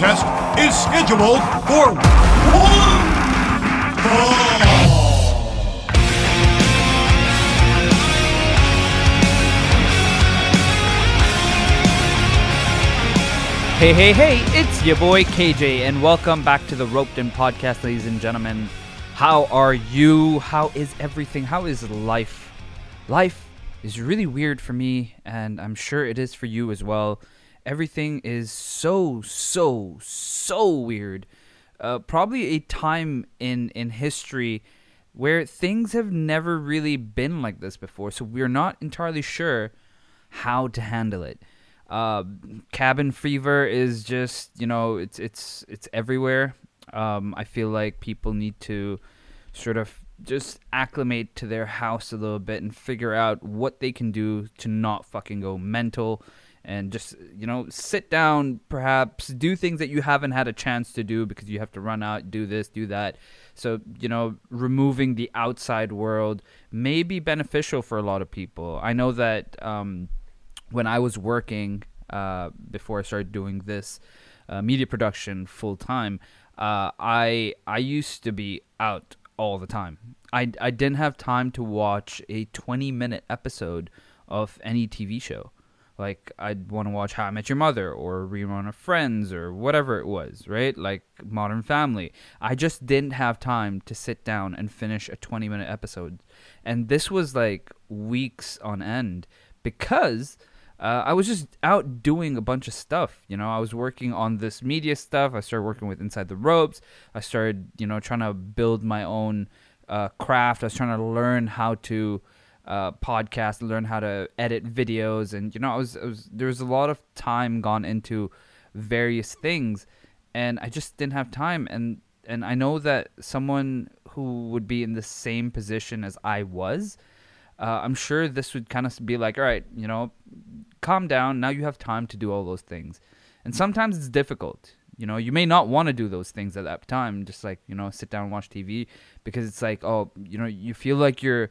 contest is scheduled for one fall. Hey, hey, hey, it's your boy KJ, and welcome back to the Roped In Podcast, ladies and gentlemen. How are you? How is everything? How is life? Life is really weird for me, and I'm sure it is for you as well. Everything is so, so, so weird. Uh, probably a time in in history where things have never really been like this before, so we're not entirely sure how to handle it. Uh, cabin fever is just you know it's it's it's everywhere. Um, I feel like people need to sort of just acclimate to their house a little bit and figure out what they can do to not fucking go mental and just you know sit down perhaps do things that you haven't had a chance to do because you have to run out do this do that so you know removing the outside world may be beneficial for a lot of people i know that um, when I was working uh, before I started doing this uh, media production full time, uh, I I used to be out all the time. I, I didn't have time to watch a 20 minute episode of any TV show. Like I'd want to watch How I Met Your Mother or rerun of Friends or whatever it was, right? Like Modern Family. I just didn't have time to sit down and finish a 20 minute episode. And this was like weeks on end because uh, I was just out doing a bunch of stuff. You know, I was working on this media stuff. I started working with Inside the Ropes. I started, you know, trying to build my own uh, craft. I was trying to learn how to uh, podcast, learn how to edit videos, and you know, I was, I was there was a lot of time gone into various things, and I just didn't have time. And and I know that someone who would be in the same position as I was. Uh, I'm sure this would kind of be like, all right, you know, calm down. Now you have time to do all those things. And sometimes it's difficult. You know, you may not want to do those things at that time, just like, you know, sit down and watch TV because it's like, oh, you know, you feel like you're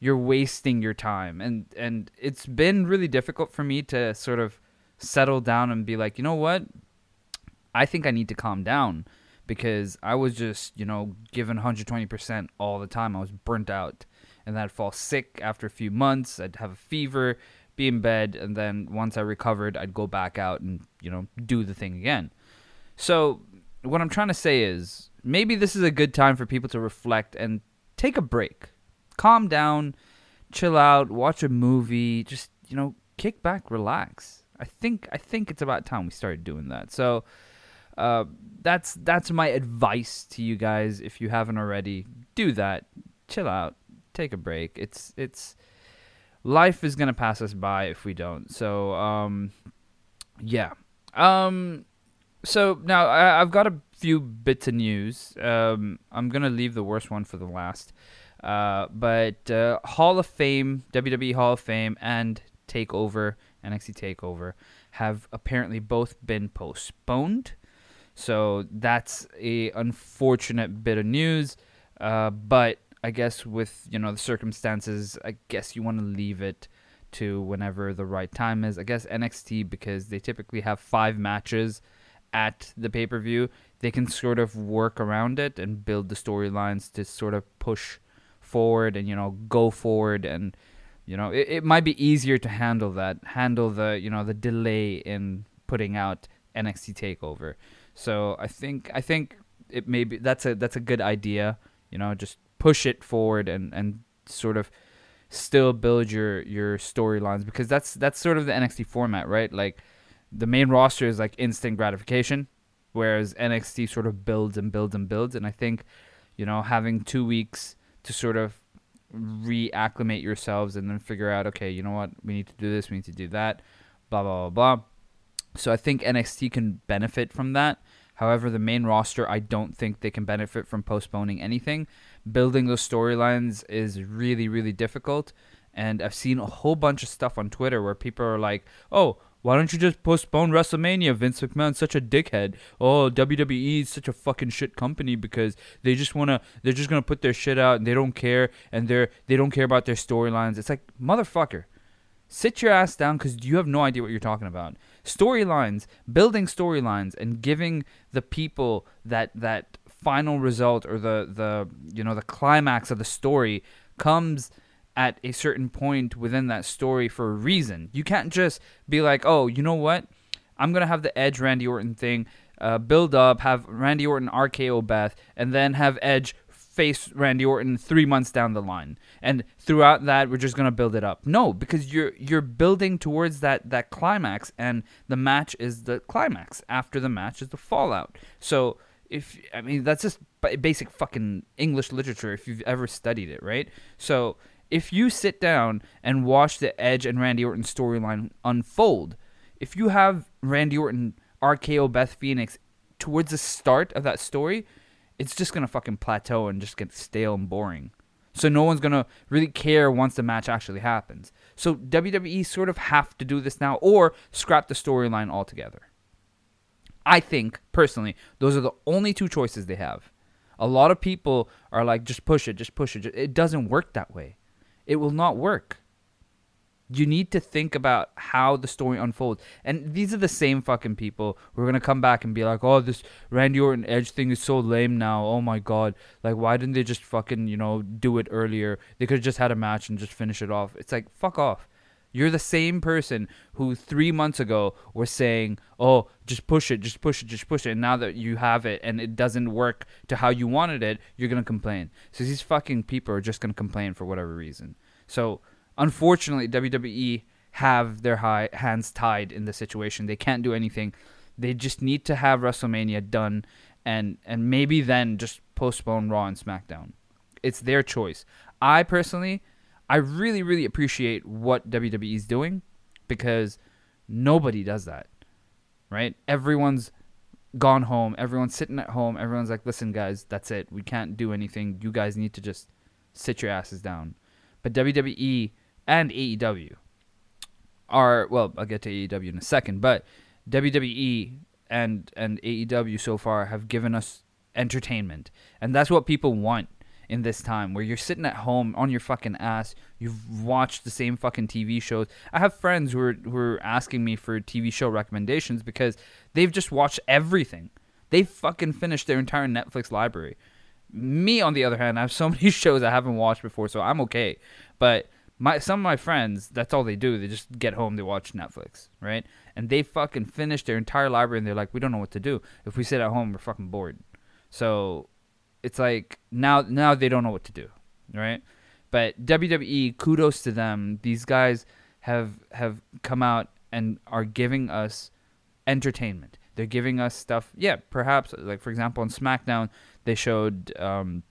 you're wasting your time. And and it's been really difficult for me to sort of settle down and be like, you know what? I think I need to calm down because I was just, you know, given 120% all the time. I was burnt out. And then I'd fall sick after a few months. I'd have a fever be in bed, and then once I recovered, I'd go back out and you know do the thing again. So what I'm trying to say is maybe this is a good time for people to reflect and take a break, calm down, chill out, watch a movie, just you know kick back, relax. I think I think it's about time we started doing that. So. Uh, that's that's my advice to you guys. If you haven't already, do that. Chill out. Take a break. It's it's life is gonna pass us by if we don't. So um, yeah. Um, so now I, have got a few bits of news. Um, I'm gonna leave the worst one for the last. Uh, but uh, Hall of Fame, WWE Hall of Fame, and Takeover, NXT Takeover, have apparently both been postponed. So that's a unfortunate bit of news. Uh, but I guess with you know the circumstances, I guess you want to leave it to whenever the right time is. I guess NXT because they typically have five matches at the pay per view, they can sort of work around it and build the storylines to sort of push forward and you know go forward and you know it, it might be easier to handle that handle the you know the delay in putting out NXT takeover. So I think I think it may be that's a that's a good idea. You know, just push it forward and and sort of still build your your storylines because that's that's sort of the NXT format, right? Like the main roster is like instant gratification, whereas NXT sort of builds and builds and builds. And I think, you know, having two weeks to sort of reacclimate yourselves and then figure out, okay, you know what, we need to do this, we need to do that, blah blah blah blah. So I think NXT can benefit from that. However, the main roster, I don't think they can benefit from postponing anything. Building those storylines is really, really difficult. And I've seen a whole bunch of stuff on Twitter where people are like, oh, why don't you just postpone WrestleMania? Vince McMahon's such a dickhead. Oh, WWE is such a fucking shit company because they just wanna they're just gonna put their shit out and they don't care and they're they don't care about their storylines. It's like motherfucker, sit your ass down because you have no idea what you're talking about. storylines, building storylines, and giving the people that that final result or the the you know the climax of the story comes at a certain point within that story for a reason. You can't just be like, oh, you know what? I'm gonna have the Edge Randy Orton thing uh, build up, have Randy Orton RKO Beth, and then have Edge face Randy Orton three months down the line, and throughout that we're just gonna build it up. No, because you're you're building towards that that climax, and the match is the climax. After the match is the fallout. So if I mean that's just basic fucking English literature if you've ever studied it, right? So if you sit down and watch the Edge and Randy Orton storyline unfold, if you have Randy Orton RKO Beth Phoenix towards the start of that story, it's just gonna fucking plateau and just get stale and boring. So no one's gonna really care once the match actually happens. So WWE sort of have to do this now or scrap the storyline altogether. I think personally, those are the only two choices they have. A lot of people are like, just push it, just push it. It doesn't work that way. It will not work you need to think about how the story unfolds. And these are the same fucking people who are gonna come back and be like, "Oh, this Randy Orton Edge thing is so lame now. Oh my god! Like, why didn't they just fucking you know do it earlier? They could have just had a match and just finish it off." It's like, fuck off. You're the same person who three months ago was saying, "Oh, just push it, just push it, just push it." And now that you have it and it doesn't work to how you wanted it, you're gonna complain. So these fucking people are just gonna complain for whatever reason. So unfortunately, WWE have their high, hands tied in the situation. They can't do anything. They just need to have WrestleMania done, and and maybe then just postpone Raw and SmackDown. It's their choice. I personally, I really really appreciate what WWE is doing because nobody does that, right? Everyone's gone home. Everyone's sitting at home. Everyone's like, listen, guys, that's it. We can't do anything. You guys need to just sit your asses down. But WWE and AEW are well, I'll get to AEW in a second, but WWE and and AEW so far have given us entertainment, and that's what people want in this time where you're sitting at home on your fucking ass. You've watched the same fucking TV shows. I have friends who are who are asking me for TV show recommendations because they've just watched everything. They fucking finished their entire Netflix library. Me, on the other hand, I have so many shows I haven't watched before, so I'm okay. But my some of my friends, that's all they do. They just get home, they watch Netflix, right? And they fucking finish their entire library, and they're like, we don't know what to do. If we sit at home, we're fucking bored. So it's like now now they don't know what to do, right? But WWE, kudos to them. These guys have have come out and are giving us entertainment. They're giving us stuff. Yeah, perhaps like for example on SmackDown they showed um,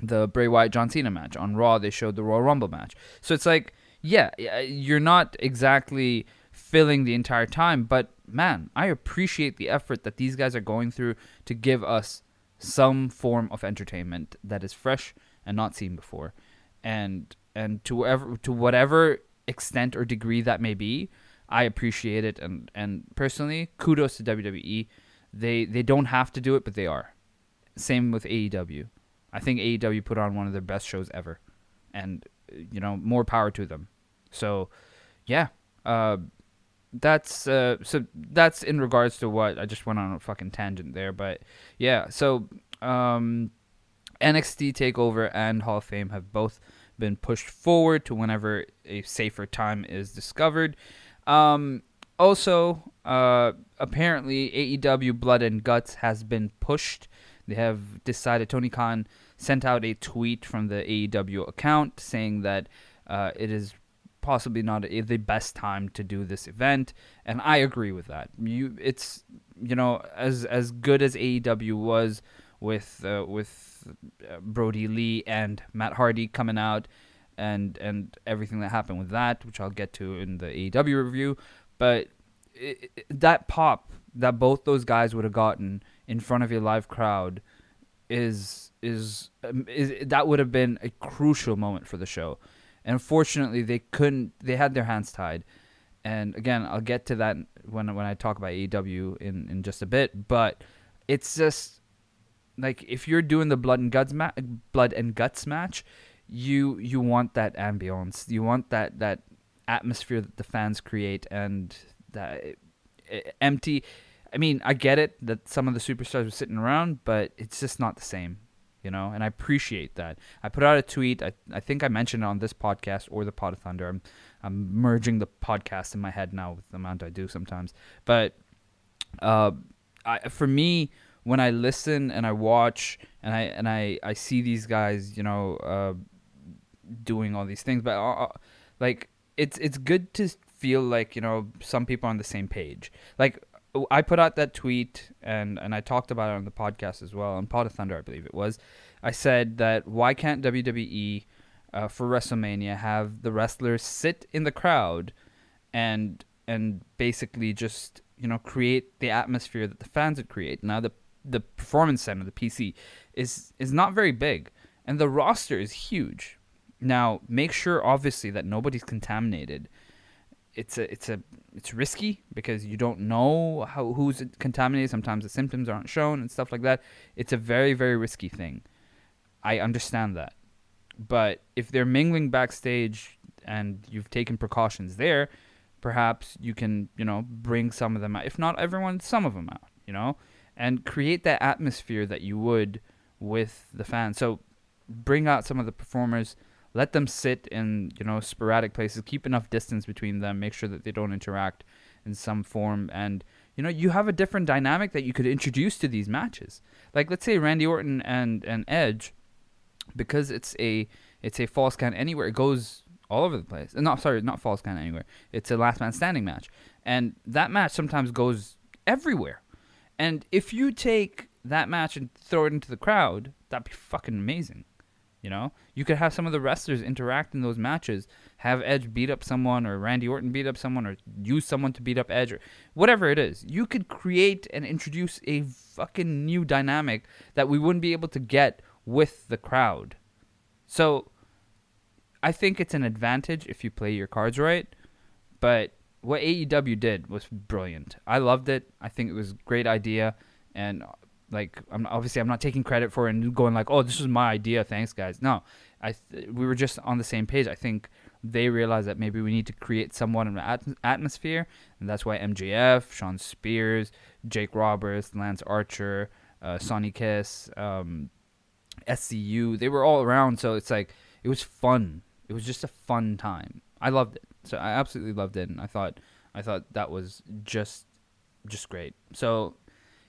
the Bray Wyatt John Cena match. On Raw, they showed the Royal Rumble match. So it's like, yeah, you're not exactly filling the entire time, but man, I appreciate the effort that these guys are going through to give us some form of entertainment that is fresh and not seen before. And and to whatever to whatever extent or degree that may be, I appreciate it and and personally, kudos to WWE. They they don't have to do it, but they are. Same with AEW. I think AEW put on one of their best shows ever, and you know more power to them. So, yeah, uh, that's uh, so that's in regards to what I just went on a fucking tangent there, but yeah. So um, NXT Takeover and Hall of Fame have both been pushed forward to whenever a safer time is discovered. Um, also, uh, apparently AEW Blood and Guts has been pushed. They have decided Tony Khan sent out a tweet from the AEW account saying that uh, it is possibly not the best time to do this event, and I agree with that. You, it's you know as as good as AEW was with uh, with uh, Brodie Lee and Matt Hardy coming out, and and everything that happened with that, which I'll get to in the AEW review, but it, it, that pop that both those guys would have gotten in front of your live crowd is is, um, is that would have been a crucial moment for the show. And unfortunately, they couldn't. They had their hands tied. And again, I'll get to that when when I talk about AEW in in just a bit. But it's just like if you're doing the blood and guts ma- blood and guts match, you you want that ambience. You want that that atmosphere that the fans create, and that e- empty. I mean, I get it that some of the superstars were sitting around, but it's just not the same, you know. And I appreciate that. I put out a tweet. I I think I mentioned it on this podcast or the Pod of Thunder. I'm I'm merging the podcast in my head now with the amount I do sometimes. But uh, I, for me, when I listen and I watch and I and I I see these guys, you know, uh, doing all these things, but uh, uh, like it's it's good to feel like you know some people are on the same page. Like I put out that tweet and and I talked about it on the podcast as well on Pod of Thunder, I believe it was. I said that why can't WWE uh, for WrestleMania have the wrestlers sit in the crowd and and basically just you know create the atmosphere that the fans would create. Now the the performance center, the PC, is is not very big, and the roster is huge. Now make sure obviously that nobody's contaminated. It's a it's a it's risky because you don't know how who's contaminated. Sometimes the symptoms aren't shown and stuff like that. It's a very very risky thing. I understand that, but if they're mingling backstage and you've taken precautions there, perhaps you can you know bring some of them out. If not everyone, some of them out. You know, and create that atmosphere that you would with the fans. So bring out some of the performers let them sit in you know sporadic places keep enough distance between them make sure that they don't interact in some form. And you know you have a different dynamic that you could introduce to these matches. Like let's say randy orton and and edge because it's a it's a false count anywhere it goes all over the place. Not sorry not false count anywhere. It's a last man standing match. And that match sometimes goes everywhere. And if you take that match and throw it into the crowd that'd be fucking amazing you know, you could have some of the wrestlers interact in those matches, have Edge beat up someone, or Randy Orton beat up someone, or use someone to beat up Edge, or whatever it is. You could create and introduce a fucking new dynamic that we wouldn't be able to get with the crowd. So, I think it's an advantage if you play your cards right, but what AEW did was brilliant. I loved it. I think it was a great idea, and like I'm obviously I'm not taking credit for and going like, oh, this was my idea. Thanks, guys. No, I th- we were just on the same page. I think they realized that maybe we need to create somewhat of an at- atmosphere, and that's why MJF, Shawn Spears, Jake Roberts, Lance Archer, uh, Sonny Kiss, um, SCU, they were all around. So it's like it was fun. It was just a fun time. I loved it. So I absolutely loved it, and I thought I thought that was just just great. So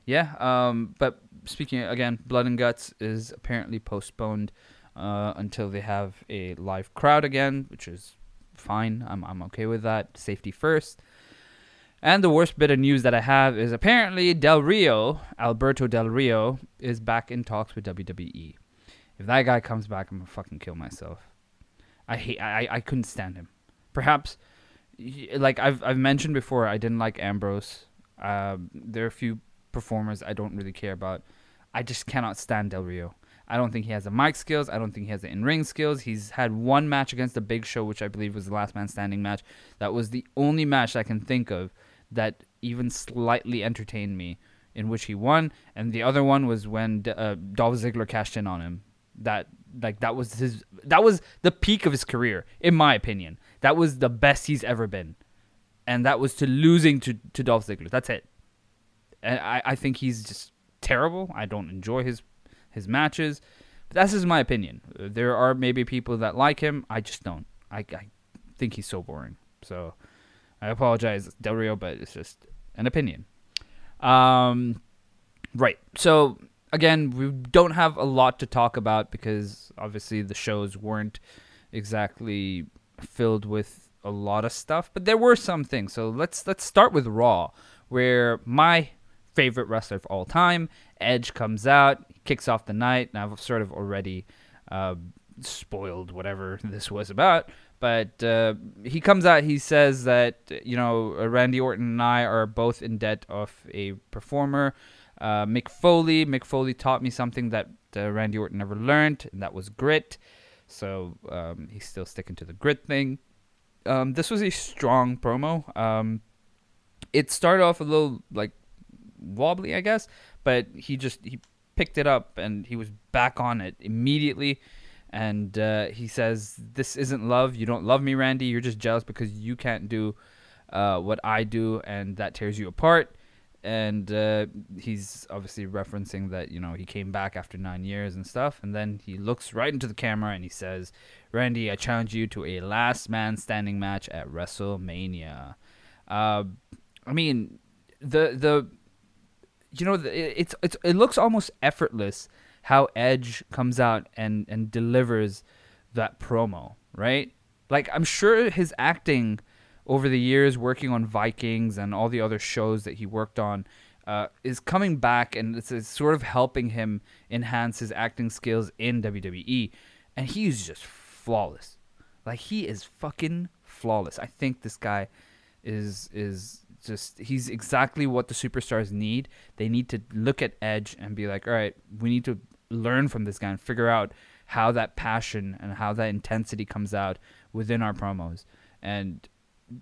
yeah, um, but speaking again, Blood and Guts is apparently postponed uh, until they have a live crowd again, which is fine. I'm I'm okay with that. Safety first. And the worst bit of news that I have is apparently Del Rio, Alberto Del Rio, is back in talks with WWE. If that guy comes back, I'm gonna fucking kill myself. I hate. I I couldn't stand him. Perhaps, like I've I've mentioned before, I didn't like Ambrose. Um, there are a few performers I don't really care about. I just cannot stand Del Rio. I don't think he has the mic skills. I don't think he has the in ring skills. He's had one match against the Big Show, which I believe was the last man standing match. That was the only match I can think of that even slightly entertained me, in which he won. And the other one was when uh, Dolph Ziggler cashed in on him. That like that was his that was the peak of his career, in my opinion. That was the best he's ever been, and that was to losing to to Dolph Ziggler. That's it. I, I think he's just terrible. I don't enjoy his his matches. But that's just my opinion. There are maybe people that like him. I just don't. I, I think he's so boring. So I apologize, Del Rio, but it's just an opinion. Um, right. So again, we don't have a lot to talk about because obviously the shows weren't exactly filled with a lot of stuff, but there were some things. So let's let's start with Raw, where my favorite wrestler of all time. Edge comes out, kicks off the night, and I've sort of already uh, spoiled whatever this was about. But uh, he comes out, he says that, you know, Randy Orton and I are both in debt of a performer. Uh, Mick Foley. Mick Foley taught me something that uh, Randy Orton never learned, and that was grit. So um, he's still sticking to the grit thing. Um, this was a strong promo. Um, it started off a little like wobbly, I guess, but he just he picked it up and he was back on it immediately. And uh, he says, "This isn't love. You don't love me, Randy. You're just jealous because you can't do uh, what I do, and that tears you apart. And uh, he's obviously referencing that you know he came back after nine years and stuff, and then he looks right into the camera and he says, "Randy, I challenge you to a last man standing match at WrestleMania." Uh, I mean, the the you know it's it's it looks almost effortless how Edge comes out and and delivers that promo, right? Like I'm sure his acting over the years working on Vikings and all the other shows that he worked on uh, is coming back and it's, it's, sort of helping him enhance his acting skills in WWE. And he's just flawless. Like he is fucking flawless. I think this guy is is just he's exactly what the superstars need. They need to look at Edge and be like, all right, we need to learn from this guy and figure out how that passion and how that intensity comes out within our promos. And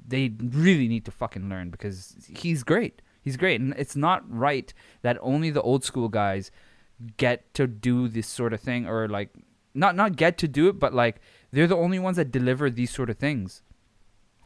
they really need to fucking learn because he's great. He's great. And it's not right that only the old school guys get to do this sort of thing or like not not get to do it, but like they're the only ones that deliver these sort of things.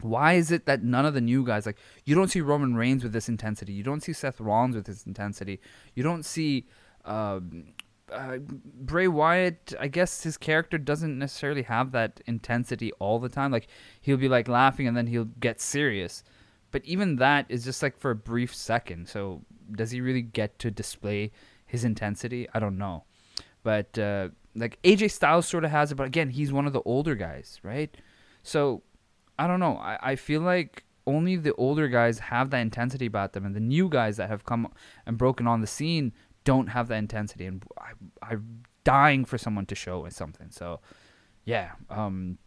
Why is it that none of the new guys like you don't see Roman Reigns with this intensity, you don't see Seth Rollins with this intensity, you don't see um, uh, Bray Wyatt, I guess his character doesn't necessarily have that intensity all the time. Like he'll be like laughing and then he'll get serious, but even that is just like for a brief second. So does he really get to display his intensity? I don't know, but uh, like AJ Styles sort of has it, but again, he's one of the older guys, right? So I don't know. I, I feel like only the older guys have that intensity about them, and the new guys that have come and broken on the scene don't have that intensity, and I, I'm dying for someone to show something. So, yeah, um,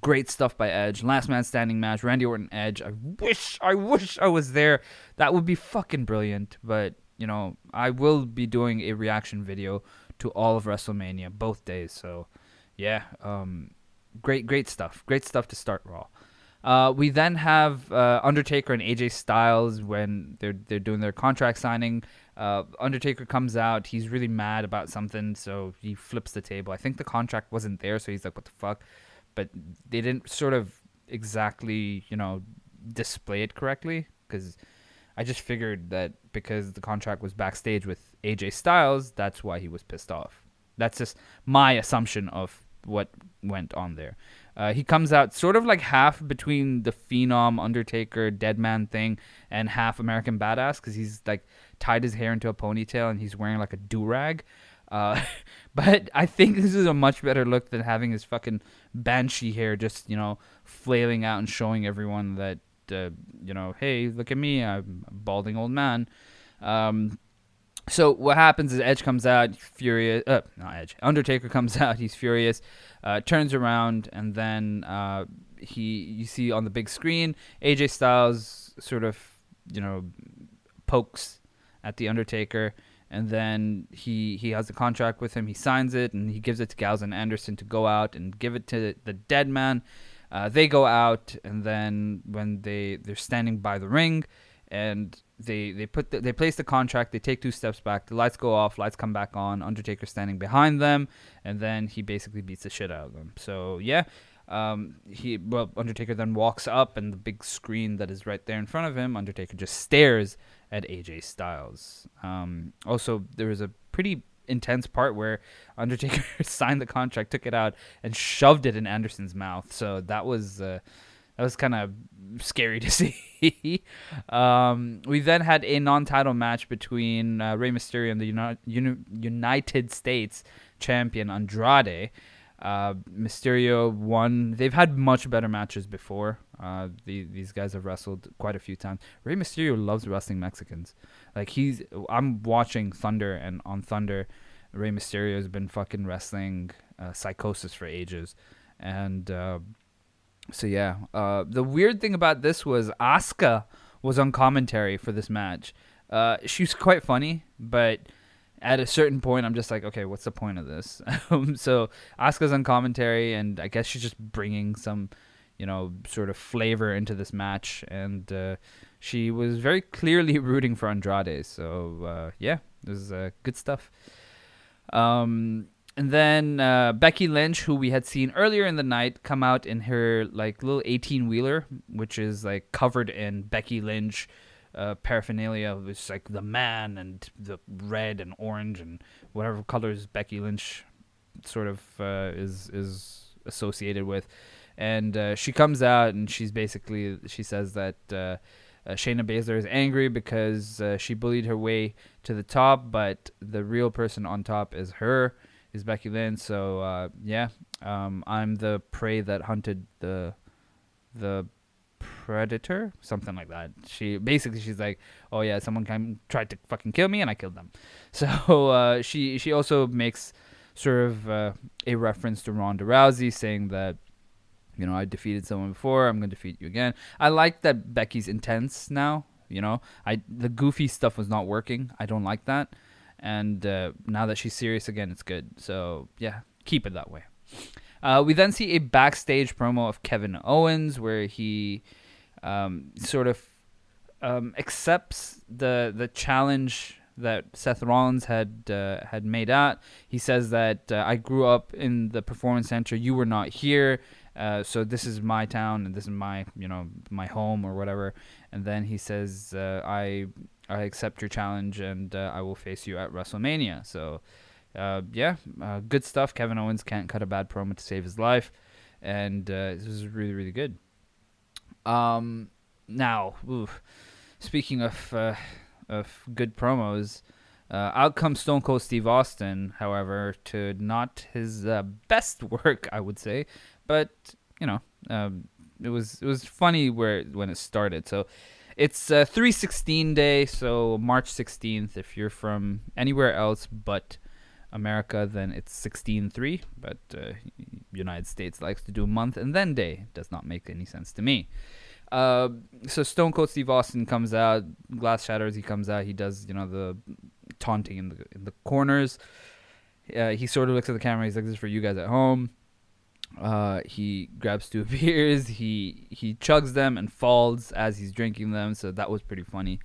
great stuff by Edge. Last man standing match, Randy Orton Edge. I wish, I wish I was there. That would be fucking brilliant. But you know, I will be doing a reaction video to all of WrestleMania both days. So, yeah, um, great, great stuff. Great stuff to start Raw. Uh, we then have uh, Undertaker and AJ Styles when they're they're doing their contract signing. Uh, Undertaker comes out. He's really mad about something, so he flips the table. I think the contract wasn't there, so he's like, "What the fuck?" But they didn't sort of exactly, you know, display it correctly because I just figured that because the contract was backstage with AJ Styles, that's why he was pissed off. That's just my assumption of what went on there. Uh, he comes out sort of like half between the Phenom Undertaker Deadman thing and half American Badass because he's like tied his hair into a ponytail and he's wearing like a do rag. Uh, but I think this is a much better look than having his fucking banshee hair just you know flailing out and showing everyone that uh, you know, hey, look at me, I'm a balding old man. Um, so what happens is Edge comes out furious. Uh, not Edge. Undertaker comes out. He's furious. Uh, turns around and then uh, he you see on the big screen AJ Styles sort of you know pokes at the Undertaker, and then he he has a contract with him. He signs it, and he gives it to Gallows and Anderson to go out and give it to the dead man. Uh, they go out, and then when they they're standing by the ring, and they they put the, they place the contract. They take two steps back. The lights go off. Lights come back on. Undertaker standing behind them, and then he basically beats the shit out of them. So yeah, um, he well Undertaker then walks up, and the big screen that is right there in front of him, Undertaker just stares at AJ Styles. Um, also, there was a pretty intense part where Undertaker signed the contract, took it out, and shoved it in Anderson's mouth. So that was uh, that was kind of scary to see. um, we then had a non-title match between uh, Rey Mysterio and the Uni- Uni- United States champion Andrade. Uh, Mysterio won. They've had much better matches before. Uh, the, these guys have wrestled quite a few times. Rey Mysterio loves wrestling Mexicans. Like he's, I'm watching Thunder, and on Thunder, Rey Mysterio has been fucking wrestling uh, Psicosis for ages, and uh, so yeah. Uh, the weird thing about this was Asuka was on commentary for this match. Uh, she was quite funny, but at a certain point, I'm just like, okay, what's the point of this? Um, so Asuka's on commentary, and I guess she's just bringing some, you know, sort of flavor into this match, and uh, she was very clearly rooting for Andrade. So uh, yeah, this is uh, good stuff. Um, and then uh, Becky Lynch, who we had seen earlier in the night, come out in her like little eighteen wheeler, which is like covered in Becky Lynch uh, paraphernalia. It's like the man and the red and orange and whatever colors Becky Lynch sort of uh, is is associated with. And uh, she comes out and she's basically she says that uh, uh, Shayna Baszler is angry because uh, she bullied her way to the top, but the real person on top is her, is Becky Lynch. So uh, yeah, um, I'm the prey that hunted the the predator, something like that. She basically she's like, oh yeah, someone came tried to fucking kill me and I killed them. So uh, she she also makes sort of uh, a reference to Ronda Rousey, saying that you know I defeated someone before, I'm gonna defeat you again. I like that Becky's intense now. You know, I the goofy stuff was not working. I don't like that, and uh, now that she's serious again, it's good. So yeah, keep it that way. Uh, we then see a backstage promo of Kevin Owens where he um, sort of um, accepts the the challenge that Seth Rollins had uh, had made out. He says that uh, I grew up in the performance center. You were not here, uh, so this is my town and this is my you know my home or whatever. And then he says uh, I I accept your challenge and uh, I will face you at WrestleMania. So uh, yeah, good stuff. Kevin Owens can't cut a bad promo to save his life, and this is really really good. Um, now, speaking of of good promos. Uh, out comes Stone Cold Steve Austin, however, to not his uh, best work, I would say, but you know, um, it was it was funny where when it started. So it's uh, 316 day, so March 16th. If you're from anywhere else but America, then it's 16-3. But uh, United States likes to do month and then day. Does not make any sense to me. Uh, so Stone Cold Steve Austin comes out, glass shatters. He comes out. He does you know the taunting in the in the corners. Uh, he sort of looks at the camera. He's like, "This is for you guys at home." Uh, he grabs two beers. He he chugs them and falls as he's drinking them. So that was pretty funny.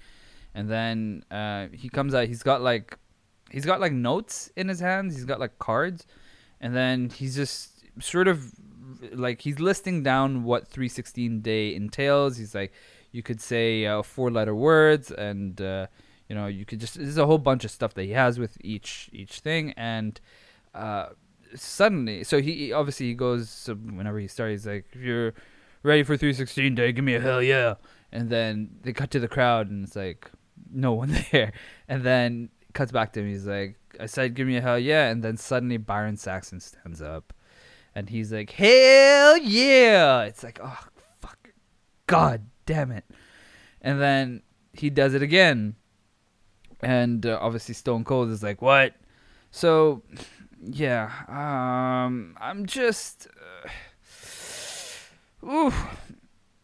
And then uh, he comes out. He's got like he's got like notes in his hands. He's got like cards, and then he's just sort of like he's listing down what 316 day entails. He's like, you could say uh, four letter words, and uh, you know, you could just there's a whole bunch of stuff that he has with each each thing, and uh, suddenly, so he obviously he goes so whenever he starts, he's like, if you're ready for 316 day, give me a hell yeah, and then they cut to the crowd, and it's like no one there, and then cuts back to him. He's like, I said, give me a hell yeah, and then suddenly Byron Saxton stands up and he's like, "Hell yeah!" It's like, "Oh fuck, god damn it!" And then he does it again, and uh, obviously Stone Cold is like, "What?" So, yeah, um, I'm just, uh, ooh,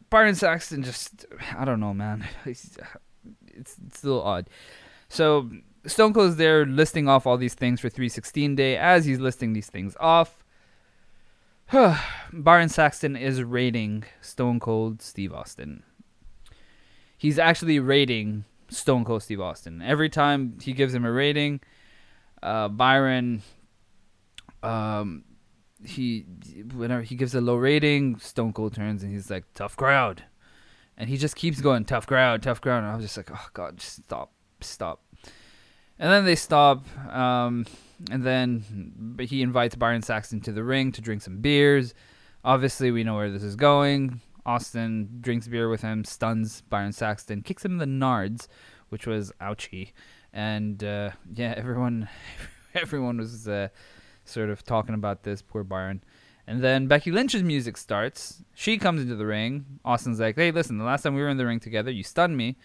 Byron Saxton just, I don't know, man. It's, it's it's a little odd. So Stone Cold is there listing off all these things for 316 Day. As he's listing these things off, Byron Saxton is rating Stone Cold Steve Austin. He's actually rating Stone Cold Steve Austin. Every time he gives him a rating, uh, Byron, um, he whenever he gives a low rating, Stone Cold turns and he's like, "Tough crowd," and he just keeps going, "Tough crowd, tough crowd." And I was just like, "Oh God, just stop, stop." And then they stop. Um, and then he invites Byron Saxton to the ring to drink some beers. Obviously, we know where this is going. Austin drinks beer with him, stuns Byron Saxton, kicks him in the nards, which was ouchy. And uh, yeah, everyone, everyone was uh, sort of talking about this. Poor Byron. And then Becky Lynch's music starts. She comes into the ring. Austin's like, "Hey, listen, the last time we were in the ring together, you stunned me,"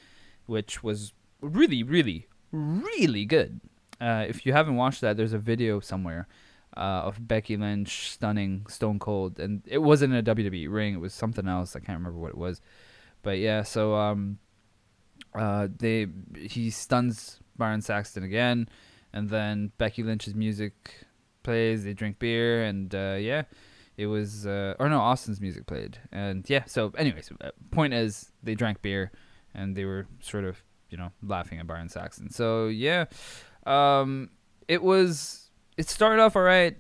which was really, really, really good. Uh, if you haven't watched that, there's a video somewhere uh, of Becky Lynch stunning Stone Cold, and it wasn't in a WWE ring; it was something else. I can't remember what it was, but yeah. So um, uh, they he stuns Byron Saxton again, and then Becky Lynch's music plays. They drink beer, and uh, yeah, it was uh, or no, Austin's music played, and yeah. So, anyways, uh, point is they drank beer, and they were sort of you know laughing at Byron Saxton. So yeah, um, it was it started off all right.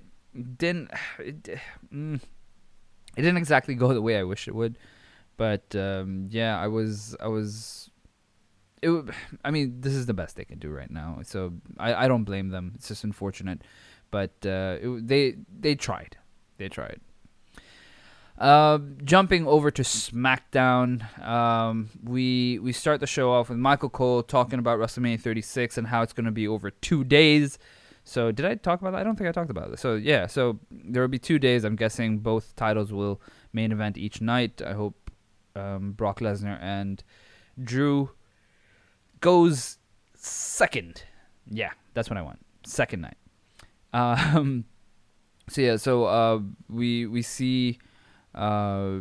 Didn't it, mm, it didn't exactly go the way I wish it would, but um, yeah, I was I was. It, I mean, this is the best they can do right now, so I, I don't blame them. It's just unfortunate, but uh, it, they they tried, they tried. Uh, jumping over to SmackDown, um, we we start the show off with Michael Cole talking about WrestleMania 36 and how it's going to be over two days. So did I talk about that? I don't think I talked about it. So yeah, so there will be two days. I'm guessing both titles will main event each night. I hope um, Brock Lesnar and Drew goes second. Yeah, that's what I want. Second night. Um, so yeah, so uh, we we see uh,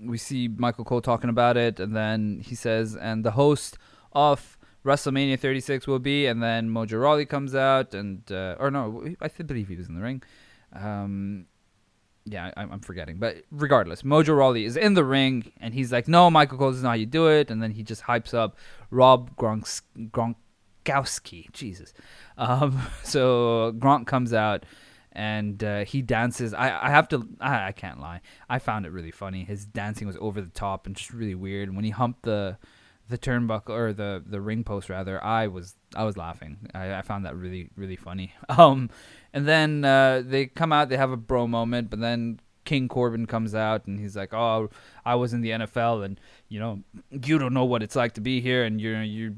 we see Michael Cole talking about it, and then he says, and the host of WrestleMania 36 will be, and then Mojo Rawley comes out, and uh, or no, I believe he was in the ring. Um, yeah, I, I'm forgetting, but regardless, Mojo Rawley is in the ring, and he's like, "No, Michael Cole, this is not how you do it," and then he just hypes up Rob Gronk Gronkowski. Jesus. Um, so Gronk comes out and uh, he dances. I, I have to. I, I can't lie. I found it really funny. His dancing was over the top and just really weird. When he humped the the turnbuckle or the the ring post rather, I was I was laughing. I, I found that really really funny. Um, and then uh, they come out. They have a bro moment, but then King Corbin comes out and he's like, "Oh, I was in the NFL, and you know, you don't know what it's like to be here, and you're you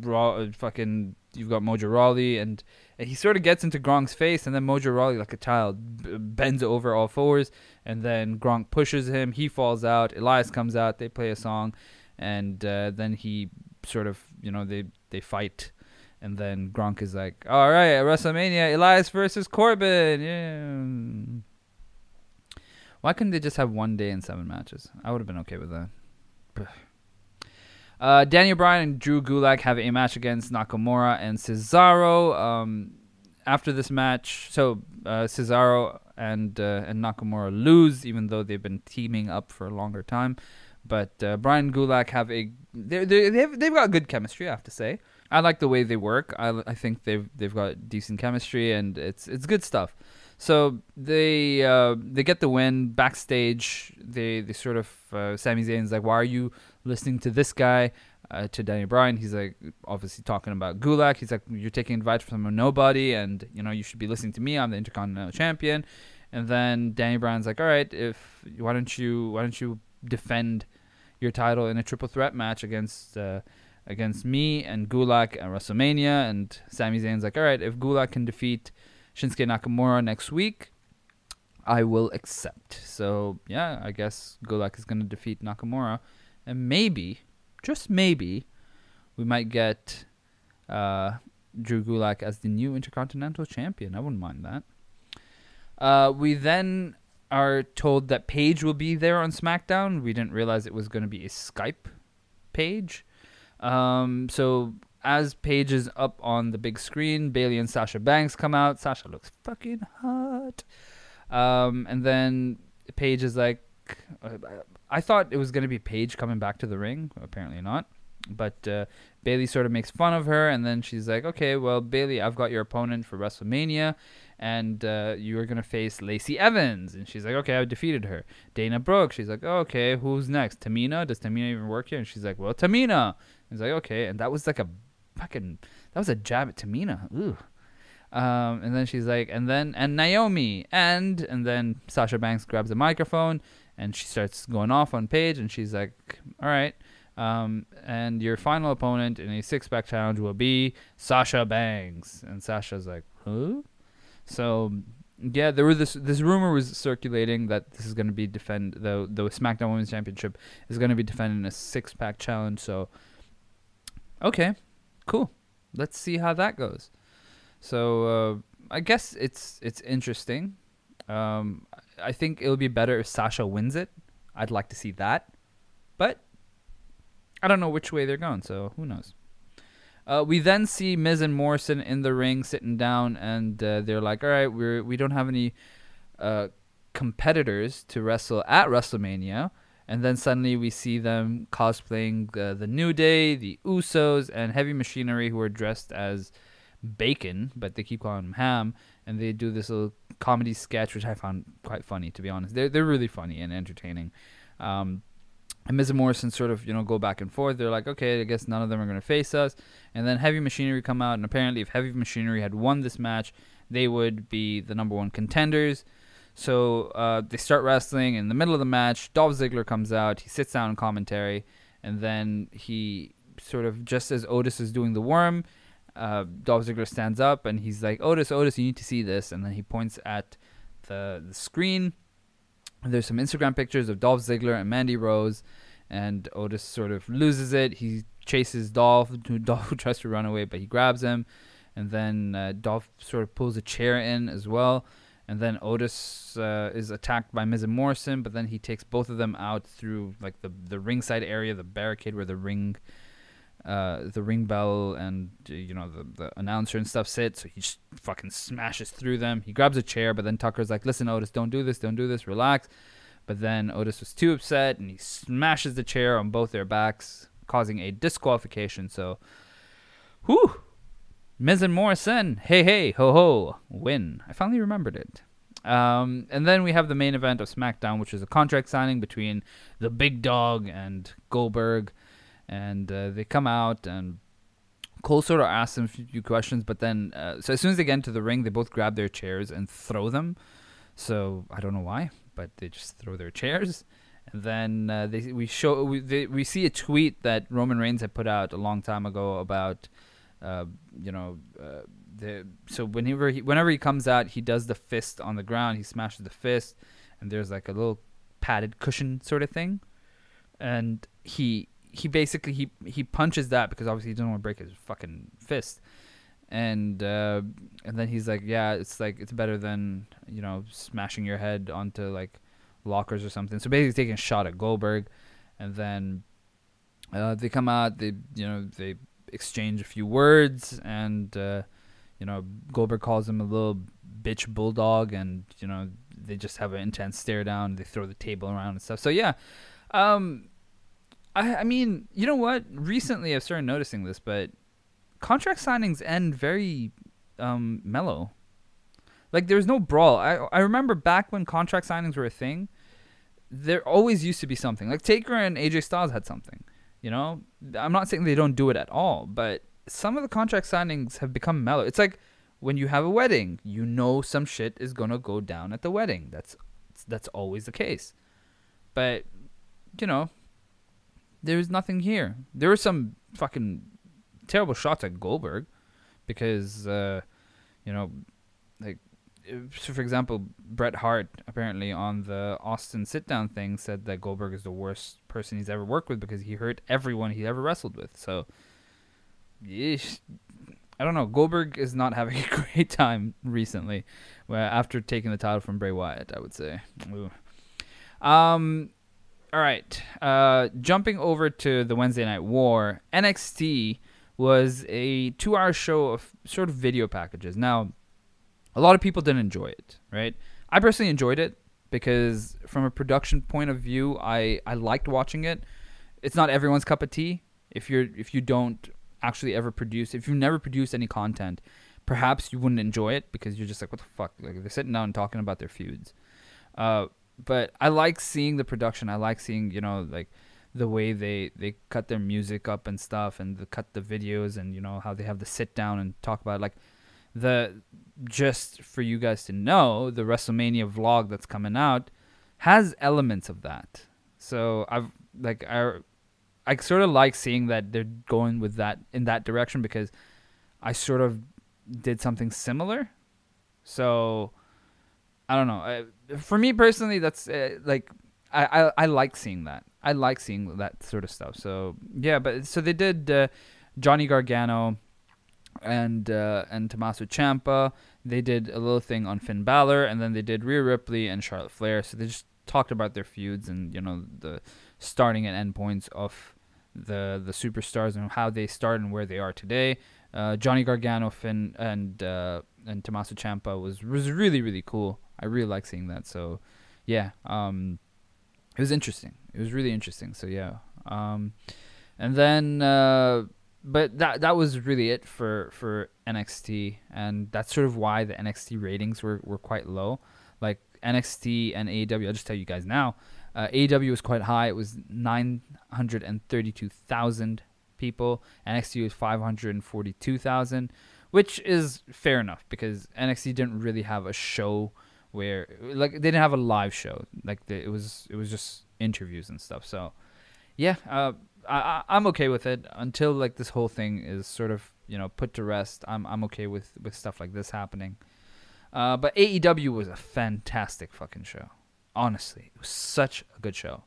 raw fucking you've got Mojo Rawley, and, and he sort of gets into Gronk's face, and then Mojo Rawley, like a child, b- bends over all fours, and then Gronk pushes him. He falls out. Elias comes out. They play a song, and uh, then he sort of, you know, they they fight. And then Gronk is like, "All right, WrestleMania, Elias versus Corbin." Yeah. Why couldn't they just have one day and seven matches? I would have been okay with that. Uh, Daniel Bryan and Drew Gulak have a match against Nakamura and Cesaro. Um, after this match, so uh, Cesaro and uh, and Nakamura lose, even though they've been teaming up for a longer time. But uh, Bryan Gulak have a they're, they've they've got good chemistry. I have to say, I like the way they work. I, I think they've they've got decent chemistry and it's it's good stuff. So they uh, they get the win backstage. They they sort of uh, Sami Zayn's like, why are you listening to this guy? Uh, to Daniel Bryan, he's like obviously talking about Gulak. He's like, you're taking advice from a nobody, and you know you should be listening to me. I'm the Intercontinental Champion. And then Daniel Bryan's like, all right, if why don't you why don't you defend your title in a triple threat match against uh, against me and Gulak at WrestleMania? And Sami Zayn's like, all right, if Gulak can defeat Shinsuke Nakamura next week, I will accept. So yeah, I guess Gulak is going to defeat Nakamura, and maybe, just maybe, we might get uh, Drew Gulak as the new Intercontinental Champion. I wouldn't mind that. Uh, we then are told that Paige will be there on SmackDown. We didn't realize it was going to be a Skype page. Um, so as Paige is up on the big screen, Bayley and Sasha Banks come out. Sasha looks fucking hot. Um, and then Paige is like, I thought it was going to be Paige coming back to the ring. Apparently not. But uh, Bayley sort of makes fun of her, and then she's like, "Okay, well, Bayley, I've got your opponent for WrestleMania, and uh, you are gonna face Lacey Evans." And she's like, "Okay, I defeated her." Dana Brooke, she's like, "Okay, who's next? Tamina? Does Tamina even work here?" And she's like, "Well, Tamina." He's like, "Okay," and that was like a fucking that was a jab at Tamina. Ooh. Um, and then she's like, and then and Naomi, and and then Sasha Banks grabs a microphone and she starts going off on Paige, and she's like, "All right." Um, and your final opponent in a six pack challenge will be Sasha Banks. And Sasha's like, huh? So yeah, there was this this rumor was circulating that this is gonna be defend the the SmackDown Women's Championship is gonna be defended in a six pack challenge. So okay, cool. Let's see how that goes. So uh, I guess it's it's interesting. Um, I think it'll be better if Sasha wins it. I'd like to see that, but I don't know which way they're going, so who knows. Uh, we then see Miz and Morrison in the ring sitting down, and uh, they're like, "All right, we're we don't have any uh, competitors to wrestle at WrestleMania." And then suddenly we see them cosplaying the New Day, the Usos, and Heavy Machinery, who are dressed as Bacon, but they keep calling him Ham, and they do this little comedy sketch, which I found quite funny, to be honest. They're they're really funny and entertaining. Um, and Miz and Morrison sort of you know go back and forth. They're like, okay, I guess none of them are going to face us. And then Heavy Machinery come out, and apparently, if Heavy Machinery had won this match, they would be the number one contenders. So uh, they start wrestling. In the middle of the match, Dolph Ziggler comes out. He sits down in commentary, and then he sort of just as Otis is doing the worm, uh, Dolph Ziggler stands up and he's like, Otis, Otis, you need to see this. And then he points at the, the screen. There's some Instagram pictures of Dolph Ziggler and Mandy Rose, and Otis sort of loses it. He chases Dolph. Dolph tries to run away, but he grabs him, and then uh, Dolph sort of pulls a chair in as well. And then Otis uh, is attacked by Miz and Morrison, but then he takes both of them out through like the the ringside area, the barricade where the ring uh, the ring bell and you know the, the announcer and stuff sit. So he just fucking smashes through them. He grabs a chair, but then Tucker's like, "Listen, Otis, don't do this, don't do this, relax." But then Otis was too upset and he smashes the chair on both their backs, causing a disqualification. So, whew, Miz and Morrison, hey hey ho ho, win. I finally remembered it. Um, and then we have the main event of SmackDown, which is a contract signing between the Big Dog and Goldberg and uh, they come out and Cole sort of asks them a few questions, but then uh, so as soon as they get into the ring, they both grab their chairs and throw them. So I don't know why, but they just throw their chairs. And then uh, they we show we they, we see a tweet that Roman Reigns had put out a long time ago about uh, you know uh, the so whenever he whenever he comes out, he does the fist on the ground. He smashes the fist, and there's like a little padded cushion sort of thing, and he he basically he he punches that because obviously he doesn't want to break his fucking fist, and uh, and then he's like, yeah, it's like it's better than you know smashing your head onto like lockers or something. So basically taking a shot at Goldberg, and then uh, they come out, they you know they exchange a few words, and uh, you know Goldberg calls him a little bitch bulldog, and you know they just have an intense stare down. They throw the table around and stuff. So yeah. Um, I, I mean, you know what? Recently, I've started noticing this, but contract signings end very um, mellow. Like there's no brawl. I I remember back when contract signings were a thing. There always used to be something. Like Taker and AJ Styles had something. You know, I'm not saying they don't do it at all, but some of the contract signings have become mellow. It's like when you have a wedding, you know some shit is gonna go down at the wedding. That's that's always the case. But you know, there's nothing here. There were some fucking terrible shots at Goldberg because, uh, you know, like, so for example, Bret Hart apparently on the Austin sit down thing said that Goldberg is the worst person he's ever worked with because he hurt everyone he ever wrestled with. So, yeesh, I don't know. Goldberg is not having a great time recently. Well, after taking the title from Bray Wyatt, I would say. Ooh. Um, all right. Uh, jumping over to the Wednesday Night War, NXT was a two hour show of sort of video packages. Now, a lot of people didn't enjoy it, right? I personally enjoyed it because, from a production point of view, I, I liked watching it. It's not everyone's cup of tea. If you're if you don't actually ever produce, if you've never produced any content, perhaps you wouldn't enjoy it because you're just like, what the fuck? Like they're sitting down and talking about their feuds. Uh, but I like seeing the production. I like seeing you know like the way they they cut their music up and stuff, and the cut the videos, and you know how they have the sit down and talk about it. like the just for you guys to know the WrestleMania vlog that's coming out has elements of that. So I've like I I sort of like seeing that they're going with that in that direction because I sort of did something similar. So I don't know. I, for me personally, that's uh, like I, I I like seeing that. I like seeing that sort of stuff. So yeah, but so they did uh, Johnny Gargano and uh, and Tommaso Ciampa. They did a little thing on Finn Balor, and then they did Rhea Ripley and Charlotte Flair. So they just talked about their feuds and you know the starting and end points of the the superstars and how they start and where they are today. Uh, Johnny Gargano, Finn, and uh, and Tommaso Ciampa was was really really cool. I really like seeing that. So, yeah, um, it was interesting. It was really interesting. So yeah, um, and then uh, but that that was really it for for NXT, and that's sort of why the NXT ratings were were quite low. Like NXT and AEW, I'll just tell you guys now. Uh, AEW was quite high; it was nine hundred and thirty-two thousand people. NXT was five hundred and forty-two thousand, which is fair enough because NXT didn't really have a show where like they didn't have a live show. Like the, it was it was just interviews and stuff. So yeah, uh, I, I'm okay with it until like this whole thing is sort of you know put to rest. I'm I'm okay with with stuff like this happening. Uh, but AEW was a fantastic fucking show. Honestly, it was such a good show.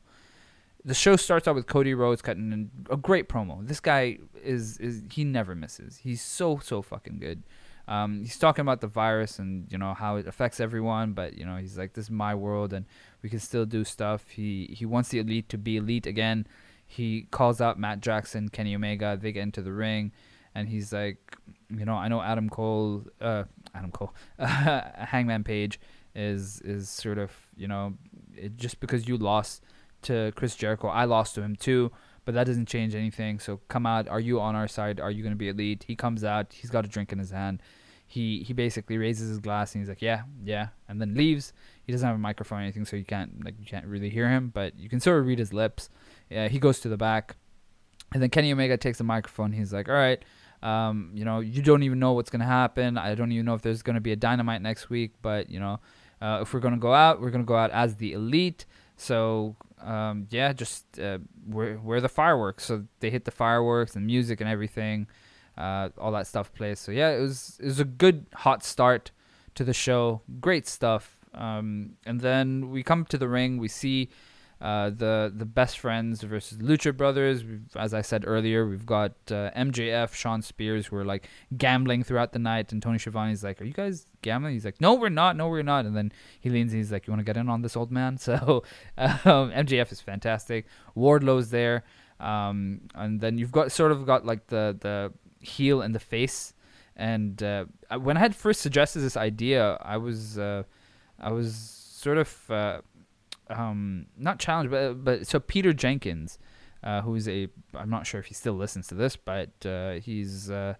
The show starts out with Cody Rhodes cutting a great promo. This guy is is he never misses. He's so so fucking good. Um, he's talking about the virus and you know how it affects everyone, but you know he's like, "This is my world, and we can still do stuff." He he wants the elite to be elite again. He calls out Matt Jackson, Kenny Omega. They get into the ring, and he's like, "You know, I know Adam Cole, uh, Adam Cole, Hangman Page is is sort of you know it, just because you lost to Chris Jericho, I lost to him too." but that doesn't change anything. So come out. Are you on our side? Are you going to be elite? He comes out. He's got a drink in his hand. He he basically raises his glass and he's like, yeah, yeah, and then leaves. He doesn't have a microphone or anything, so you can't like you can't really hear him, but you can sort of read his lips. Yeah, he goes to the back, and then Kenny Omega takes the microphone. He's like, all right. Um, you know, you don't even know what's gonna happen. I don't even know if there's gonna be a dynamite next week, but you know, uh, if we're gonna go out, we're gonna go out as the elite. So um, yeah, just uh, where where the fireworks. So they hit the fireworks and music and everything, uh, all that stuff plays. So yeah, it was it was a good hot start to the show. Great stuff. Um, and then we come to the ring. We see uh, the the best friends versus Lucha Brothers. We've, as I said earlier, we've got uh, MJF, Shawn Spears, who are like gambling throughout the night, and Tony Schiavone's like, "Are you guys gambling?" He's like, "No, we're not. No, we're not." And then he leans and he's like, "You want to get in on this, old man?" So um, MJF is fantastic. Wardlow's there, um, and then you've got sort of got like the the heel and the face. And uh, when I had first suggested this idea, I was uh, I was sort of uh, um, not challenged, but but so Peter Jenkins, uh, who's a I'm not sure if he still listens to this, but uh, he's uh,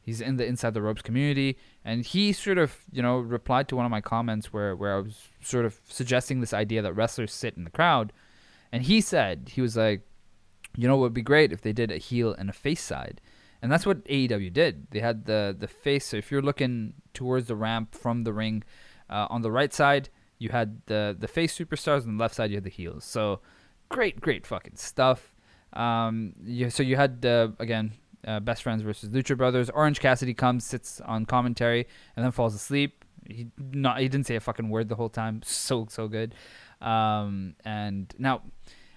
he's in the Inside the Ropes community, and he sort of you know replied to one of my comments where where I was sort of suggesting this idea that wrestlers sit in the crowd, and he said he was like, you know, it would be great if they did a heel and a face side. And that's what AEW did. They had the the face. So if you're looking towards the ramp from the ring, uh, on the right side, you had the the face superstars, on the left side you had the heels. So great, great fucking stuff. Um, you, so you had uh, again uh, best friends versus Lucha Brothers. Orange Cassidy comes, sits on commentary, and then falls asleep. He not he didn't say a fucking word the whole time. So so good. Um, and now.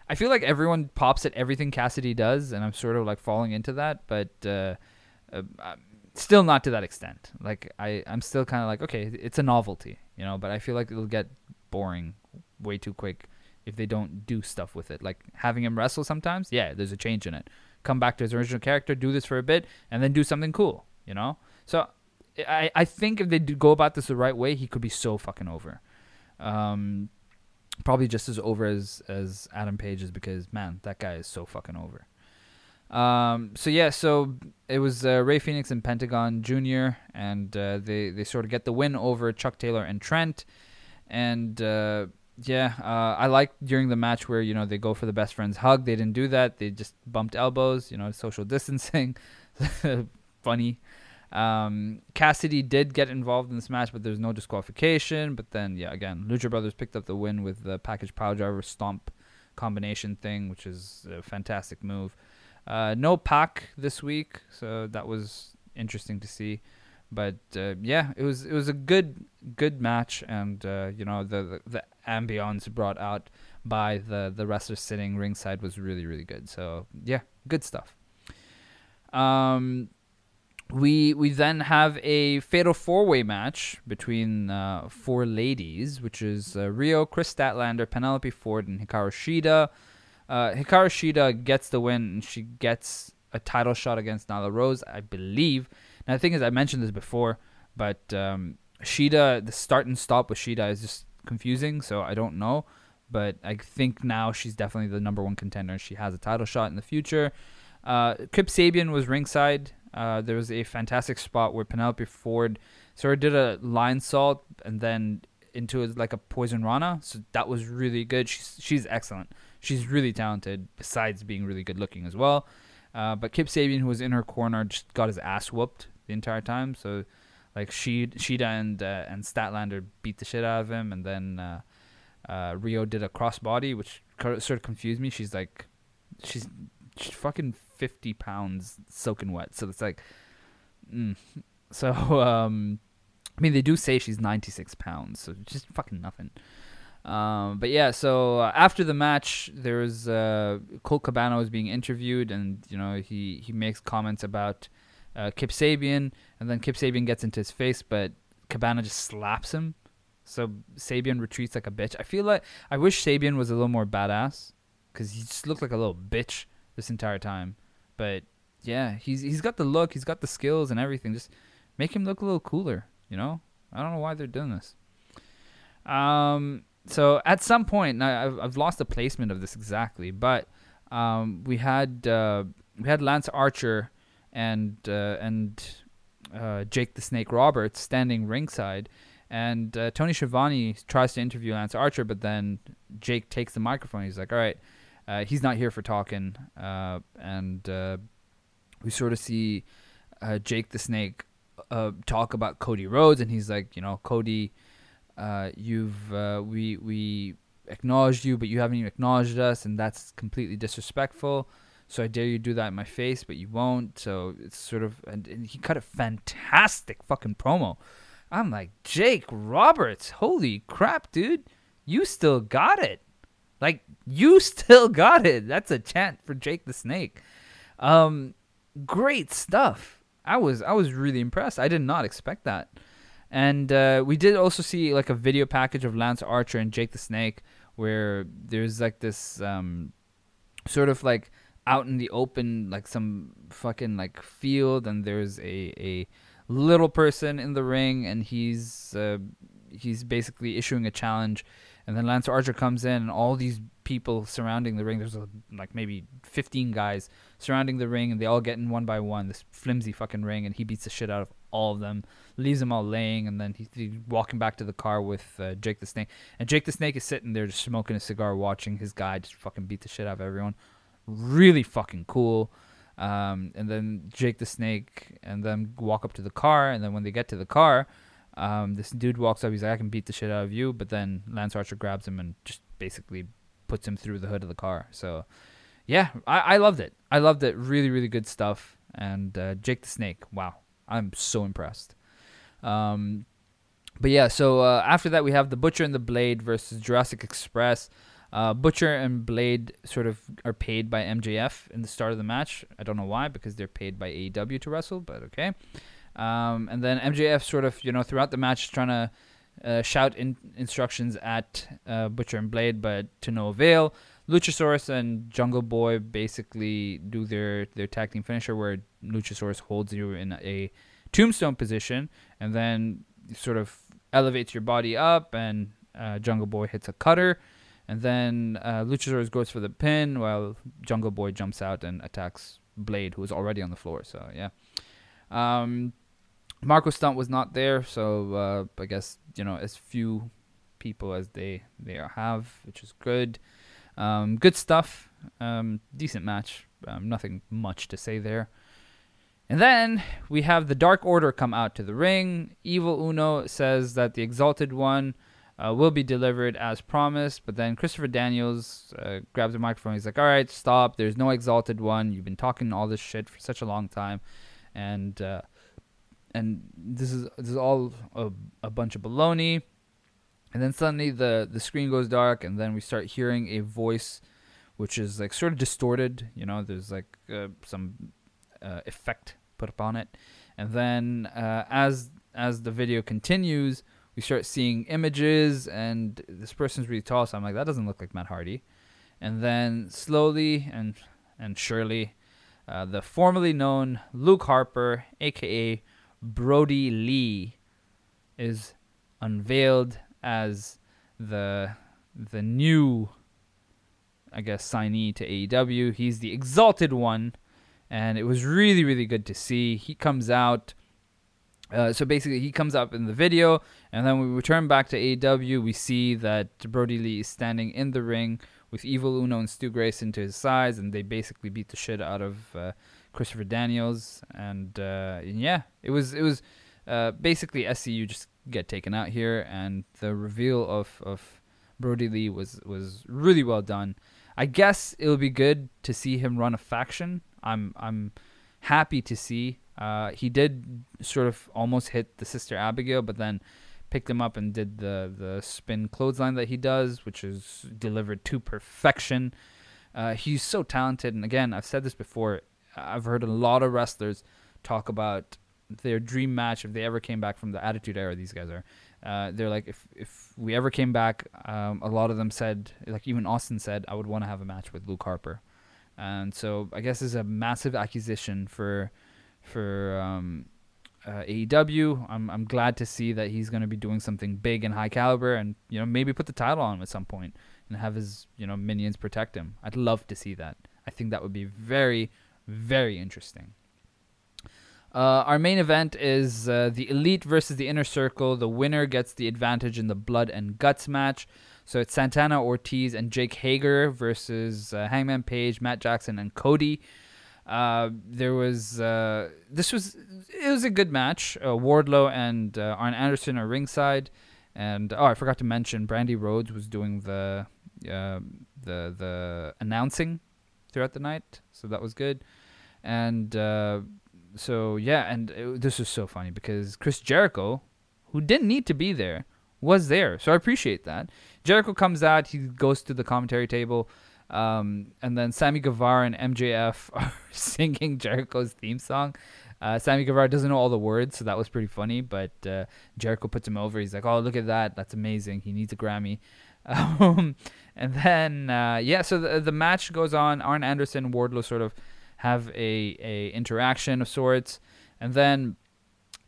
I feel like everyone pops at everything Cassidy does, and I'm sort of like falling into that, but uh, uh, still not to that extent. Like I, I'm still kind of like, okay, it's a novelty, you know, but I feel like it'll get boring way too quick if they don't do stuff with it. Like having him wrestle sometimes, yeah, there's a change in it. Come back to his original character, do this for a bit, and then do something cool, you know? So I, I think if they do go about this the right way, he could be so fucking over. Um, probably just as over as, as Adam Page is because, man, that guy is so fucking over. Um, so yeah, so it was uh, Rey Fenix and Pentagon Jr. and uh, they they sort of get the win over Chuck Taylor and Trent, and uh, yeah, uh, I like during the match where you know they go for the best friends hug. They didn't do that. They just bumped elbows. You know, social distancing. Funny. Um, Cassidy did get involved in this match, but there's no disqualification. But then, yeah, again, Lucha Brothers picked up the win with the package power driver stomp combination thing, which is a fantastic move. Uh, no Pac this week, so that was interesting to see. But uh, yeah, it was it was a good good match, and uh, you know the, the, the ambience brought out by the the wrestlers sitting ringside was really really good. So yeah, good stuff. Um, we we then have a fatal four way match between uh, four ladies, which is uh, Riho, Kris Statlander, Penelope Ford, and Hikaru Shida. Uh, Hikaru Shida gets the win, and she gets a title shot against Nyla Rose, I believe. Now the thing is, I mentioned this before, but um, Shida, the start and stop with Shida is just confusing, so I don't know. But I think now she's definitely the number one contender. She has a title shot in the future. Uh, Kip Sabian was ringside. Uh, there was a fantastic spot where Penelope Ford sort of did a lionsault and then into like a poison rana. So that was really good. She's she's excellent. She's really talented. Besides being really good looking as well. Uh, but Kip Sabian, who was in her corner, just got his ass whooped the entire time. So like she Shida and uh, and Statlander beat the shit out of him, and then uh, uh, Riho did a crossbody, which sort of confused me. She's like, she's she's fucking fifty pounds soaking wet, so it's like, mm. so um, I mean they do say she's ninety six pounds, so just fucking nothing. Um, but yeah, so uh, after the match, there was uh, Colt Cabana was being interviewed, and you know he he makes comments about uh, Kip Sabian, and then Kip Sabian gets into his face, but Cabana just slaps him. So Sabian retreats like a bitch. I feel like I wish Sabian was a little more badass, because he just looked like a little bitch this entire time. But yeah, he's he's got the look, he's got the skills and everything. Just make him look a little cooler, you know. I don't know why they're doing this. Um, so at some point, I've I've lost the placement of this exactly, but um, we had uh, we had Lance Archer and uh, and uh, Jake the Snake Roberts standing ringside, and uh, Tony Schiavone tries to interview Lance Archer, but then Jake takes the microphone. He's like, "All right, uh, he's not here for talking," uh, and we sort of see Jake the Snake talk about Cody Rhodes, and he's like, "You know, Cody." Uh, you've uh, we we acknowledged you, but you haven't even acknowledged us, and that's completely disrespectful. So I dare you do that in my face, but you won't. So it's sort of, and, and he cut a fantastic fucking promo. I'm like, Jake Roberts, holy crap, dude, you still got it. Like you still got it. That's a chant for Jake the Snake. Um, great stuff. I was I was really impressed. I did not expect that. And uh, we did also see like a video package of Lance Archer and Jake the Snake, where there's like this um, sort of like out in the open, like some fucking like field, and there's a a little person in the ring, and he's uh, he's basically issuing a challenge, and then Lance Archer comes in, and all these people surrounding the ring. There's a, like maybe 15 guys surrounding the ring, and they all get in one by one. This flimsy fucking ring, and he beats the shit out of all of them, leaves them all laying, and then he's, walking back to the car with uh, Jake the Snake. And Jake the Snake is sitting there just smoking a cigar, watching his guy just fucking beat the shit out of everyone. Really fucking cool. Um, and then Jake the Snake and then walk up to the car, and then when they get to the car, um, this dude walks up. He's like, "I can beat the shit out of you," but then Lance Archer grabs him and just basically puts him through the hood of the car. So, yeah, I, I loved it. I loved it. Really, really good stuff. And uh, Jake the Snake, wow, I'm so impressed. Um, but yeah, so uh, after that we have the Butcher and the Blade versus Jurassic Express. Uh, Butcher and Blade sort of are paid by MJF in the start of the match. I don't know why, because they're paid by AEW to wrestle, but okay. Um, and then MJF sort of, you know, throughout the match trying to uh, shout in- instructions at uh, Butcher and Blade, but to no avail. Luchasaurus and Jungle Boy basically do their their tag team finisher, where Luchasaurus holds you in a tombstone position and then sort of elevates your body up, and uh, Jungle Boy hits a cutter, and then uh, Luchasaurus goes for the pin while Jungle Boy jumps out and attacks Blade, who is already on the floor. So yeah. Um, Marko Stunt was not there, so uh, I guess you know as few people as they they have, which is good. Um, good stuff. Um, decent match. Um, nothing much to say there. And then we have the Dark Order come out to the ring. Evil Uno says that the Exalted One uh, will be delivered as promised, but then Christopher Daniels uh, grabs the microphone. He's like, "All right, stop. There's no Exalted One. You've been talking all this shit for such a long time, and uh, and this is this is all a, a bunch of baloney." And then suddenly the the screen goes dark, and then we start hearing a voice, which is like sort of distorted. You know, there's like uh, some uh, effect put upon it, and then uh, as as the video continues, we start seeing images, and this person's really tall, so I'm like, that doesn't look like Matt Hardy. And then slowly and and surely, uh, the formerly known Luke Harper, aka Brodie Lee, is unveiled as the the new I guess signee to AEW. He's the exalted one, and it was really really good to see. He comes out. Uh, so basically, he comes up in the video, and then we return back to AEW. We see that Brodie Lee is standing in the ring with Evil Uno and Stu Grayson to his sides, and they basically beat the shit out of uh, Christopher Daniels. And, uh, and, yeah, it was it was uh, basically SCU just get taken out here, and the reveal of of Brodie Lee was was really well done. I guess it'll be good to see him run a faction. I'm I'm happy to see. Uh, he did sort of almost hit the sister Abigail, but then picked him up and did the the spin clothesline that he does, which is delivered to perfection. Uh, he's so talented, and again, I've said this before. I've heard a lot of wrestlers talk about their dream match if they ever came back from the Attitude Era. These guys are. Uh, they're like, if if we ever came back, um, a lot of them said, like even Austin said, I would want to have a match with Luke Harper, and so I guess it's a massive acquisition for for um, uh, AEW. I'm I'm glad to see that he's going to be doing something big and high caliber, and you know maybe put the title on him at some point and have his you know minions protect him. I'd love to see that. I think that would be very very interesting. Uh, our main event is uh, the Elite versus the Inner Circle. The winner gets the advantage in the Blood and Guts match. So it's Santana Ortiz and Jake Hager versus uh, Hangman Page, Matt Jackson, and Cody. Uh, there was uh, this was it was a good match. Uh, Wardlow and Arn Anderson are ringside, and oh, I forgot to mention Brandi Rhodes was doing the the the announcing throughout the night, so that was good. And so yeah, and it, this is so funny because Chris Jericho, who didn't need to be there, was there. So I appreciate that. Jericho comes out, he goes to the commentary table, um, and then Sammy Guevara and MJF are singing Jericho's theme song. Uh, Sammy Guevara doesn't know all the words, so that was pretty funny. But uh, Jericho puts him over. He's like, "Oh, look at that! That's amazing. He needs a Grammy." Um, and then, uh, yeah, so the the match goes on. Arn Anderson, Wardlow, sort of have a, a interaction of sorts, and then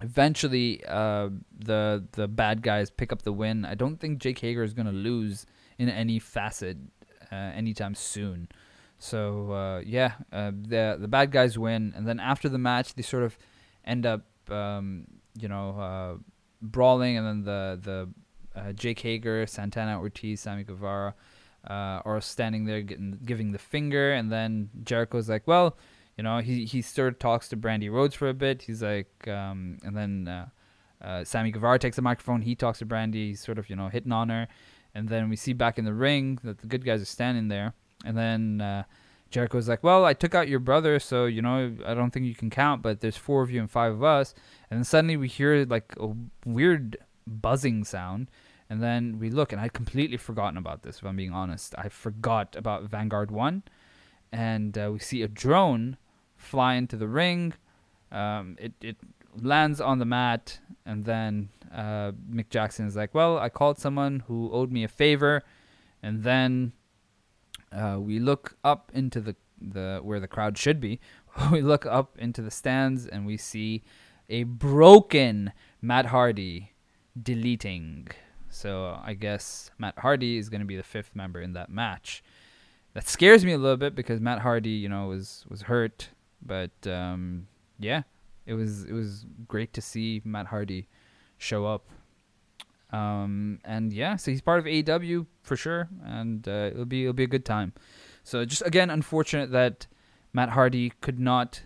eventually uh, the the bad guys pick up the win. I don't think Jake Hager is gonna lose in any facet uh, anytime soon. So uh, yeah, uh, the the bad guys win, and then after the match, they sort of end up um, you know uh, brawling, and then the the uh, Jake Hager, Santana Ortiz, Sammy Guevara uh, or standing there getting giving the finger, and then Jericho's like, well, you know, he he sort of talks to Brandi Rhodes for a bit. He's like, um, and then uh, uh, Sammy Guevara takes the microphone. He talks to Brandi. He's sort of you know hitting on her, and then we see back in the ring that the good guys are standing there, and then. Uh, Jericho's like, well, I took out your brother, so you know I don't think you can count. But there's four of you and five of us, and then suddenly we hear like a weird buzzing sound, and then we look, and I'd completely forgotten about this, if I'm being honest. I forgot about Vanguard 1. And uh, we see a drone fly into the ring. Um, it, it lands on the mat, and then uh, Mick Jackson is like, Well, I called someone who owed me a favor. And then uh, we look up into the, the where the crowd should be. we look up into the stands, and we see a broken Matt Hardy deleting so I guess Matt Hardy is going to be the fifth member in that match. That scares me a little bit because Matt Hardy, you know, was was hurt, but um, yeah, it was it was great to see Matt Hardy show up. Um, and yeah, so he's part of AEW for sure, and uh, it'll be it'll be a good time. So just again, unfortunate that Matt Hardy could not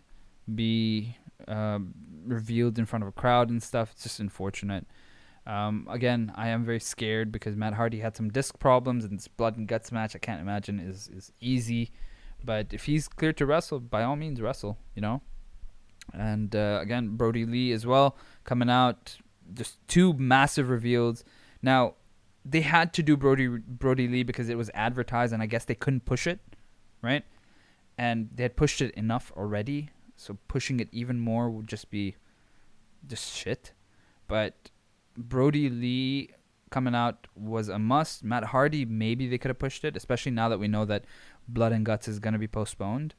be uh, revealed in front of a crowd and stuff. It's just unfortunate. Um, again, I am very scared because Matt Hardy had some disc problems, and this blood and guts match I can't imagine is is easy. But if he's cleared to wrestle, by all means wrestle, you know. And uh, again, Brodie Lee as well coming out, just two massive reveals. Now, they had to do Brodie Brodie Lee because it was advertised, and I guess they couldn't push it, right? And they had pushed it enough already, so pushing it even more would just be just shit. But Brodie Lee coming out was a must. Matt Hardy, maybe they could have pushed it, especially now that we know that Blood and Guts is going to be postponed.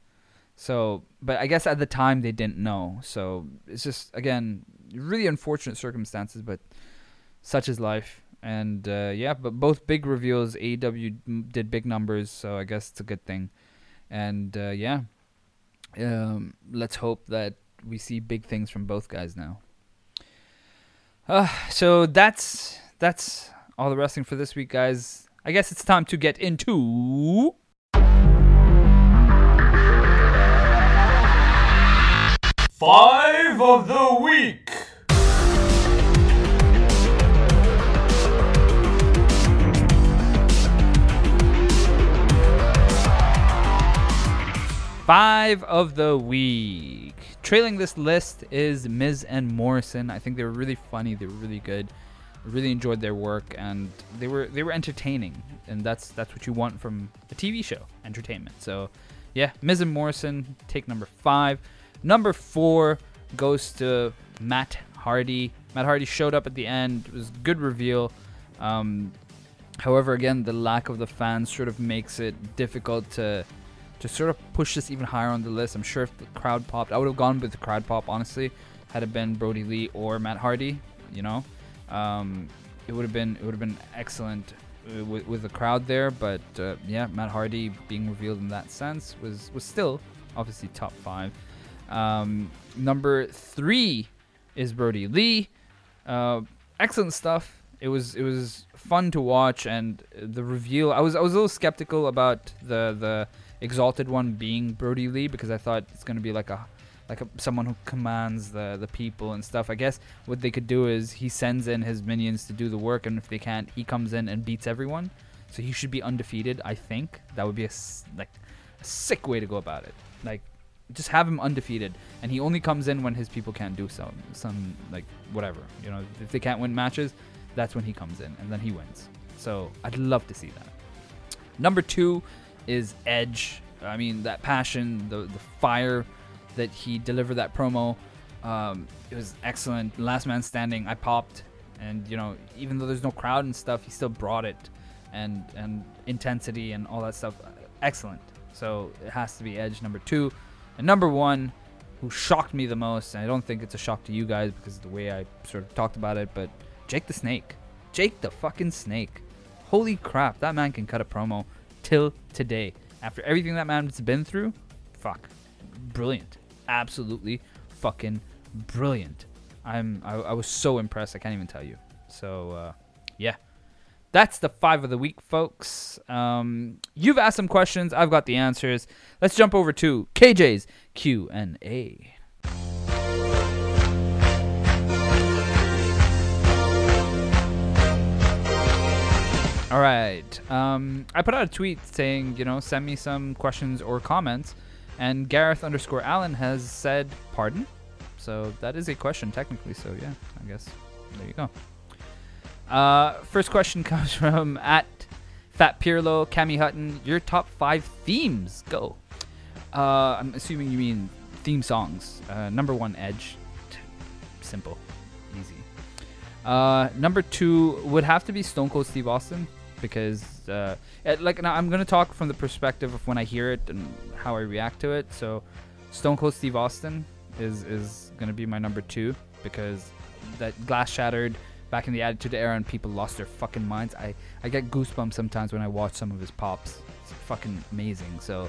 So, but I guess at the time they didn't know. So it's just, again, really unfortunate circumstances, but such is life. And uh, yeah, but both big reveals. AEW did big numbers, so I guess it's a good thing. And uh, yeah, Um, let's hope that we see big things from both guys now. Uh, so that's that's all the wrestling for this week, guys. I guess it's time to get into. Five of the week. Five of the week. Trailing this list is Miz and Morrison. I think they were really funny. They were really good. I really enjoyed their work, and they were they were entertaining, and that's that's what you want from a TV show, entertainment. So, yeah, Miz and Morrison take number five. Number four goes to Matt Hardy. Matt Hardy showed up at the end. It was a good reveal. Um, however, again, the lack of the fans sort of makes it difficult to to sort of push this even higher on the list. I'm sure if the crowd popped, I would have gone with the crowd pop, honestly, had it been Brodie Lee or Matt Hardy. You know, um, it would have been it would have been excellent uh, with, with the crowd there. But uh, yeah, Matt Hardy being revealed in that sense was was still obviously top five. Um, number three is Brodie Lee. Uh, excellent stuff. It was it was fun to watch, and the reveal. I was I was a little skeptical about the the exalted one being Brodie Lee because I thought it's gonna be like a like a, someone who commands the the people and stuff. I guess what they could do is he sends in his minions to do the work, and if they can't, he comes in and beats everyone. So he should be undefeated. I think that would be a like a sick way to go about it. Like just have him undefeated, and he only comes in when his people can't do some some like whatever. You know, if they can't win matches, that's when he comes in, and then he wins. So I'd love to see that. Number two is Edge. I mean, that passion, the the fire that he delivered that promo, um, it was excellent. Last man standing, I popped, and you know, even though there's no crowd and stuff, he still brought it, and and intensity and all that stuff, excellent. So it has to be Edge number two, and number one, who shocked me the most. And I don't think it's a shock to you guys because of the way I sort of talked about it, but Jake the Snake, Jake the fucking Snake. Holy crap, that man can cut a promo till today. After everything that man's been through, fuck, brilliant, absolutely fucking brilliant. I'm I, I was so impressed. I can't even tell you. So uh, yeah, that's the five of the week, folks. Um, you've asked some questions. I've got the answers. Let's jump over to KJ's Q and A. All right. Um, I put out a tweet saying, you know, send me some questions or comments, and Gareth underscore Allen has said, pardon. So that is a question technically. So yeah, I guess there you go. Uh, first question comes from at Fat Pirlo, Cami Hutton. Your top five themes. Go. Uh, I'm assuming you mean theme songs. Uh, number one, Edge. Simple, easy. Uh, number two would have to be Stone Cold Steve Austin because, uh, it, like, now I'm gonna talk from the perspective of when I hear it and how I react to it. So, Stone Cold Steve Austin is is gonna be my number two because that glass shattered back in the Attitude Era and people lost their fucking minds. I I get goosebumps sometimes when I watch some of his pops. It's fucking amazing. So,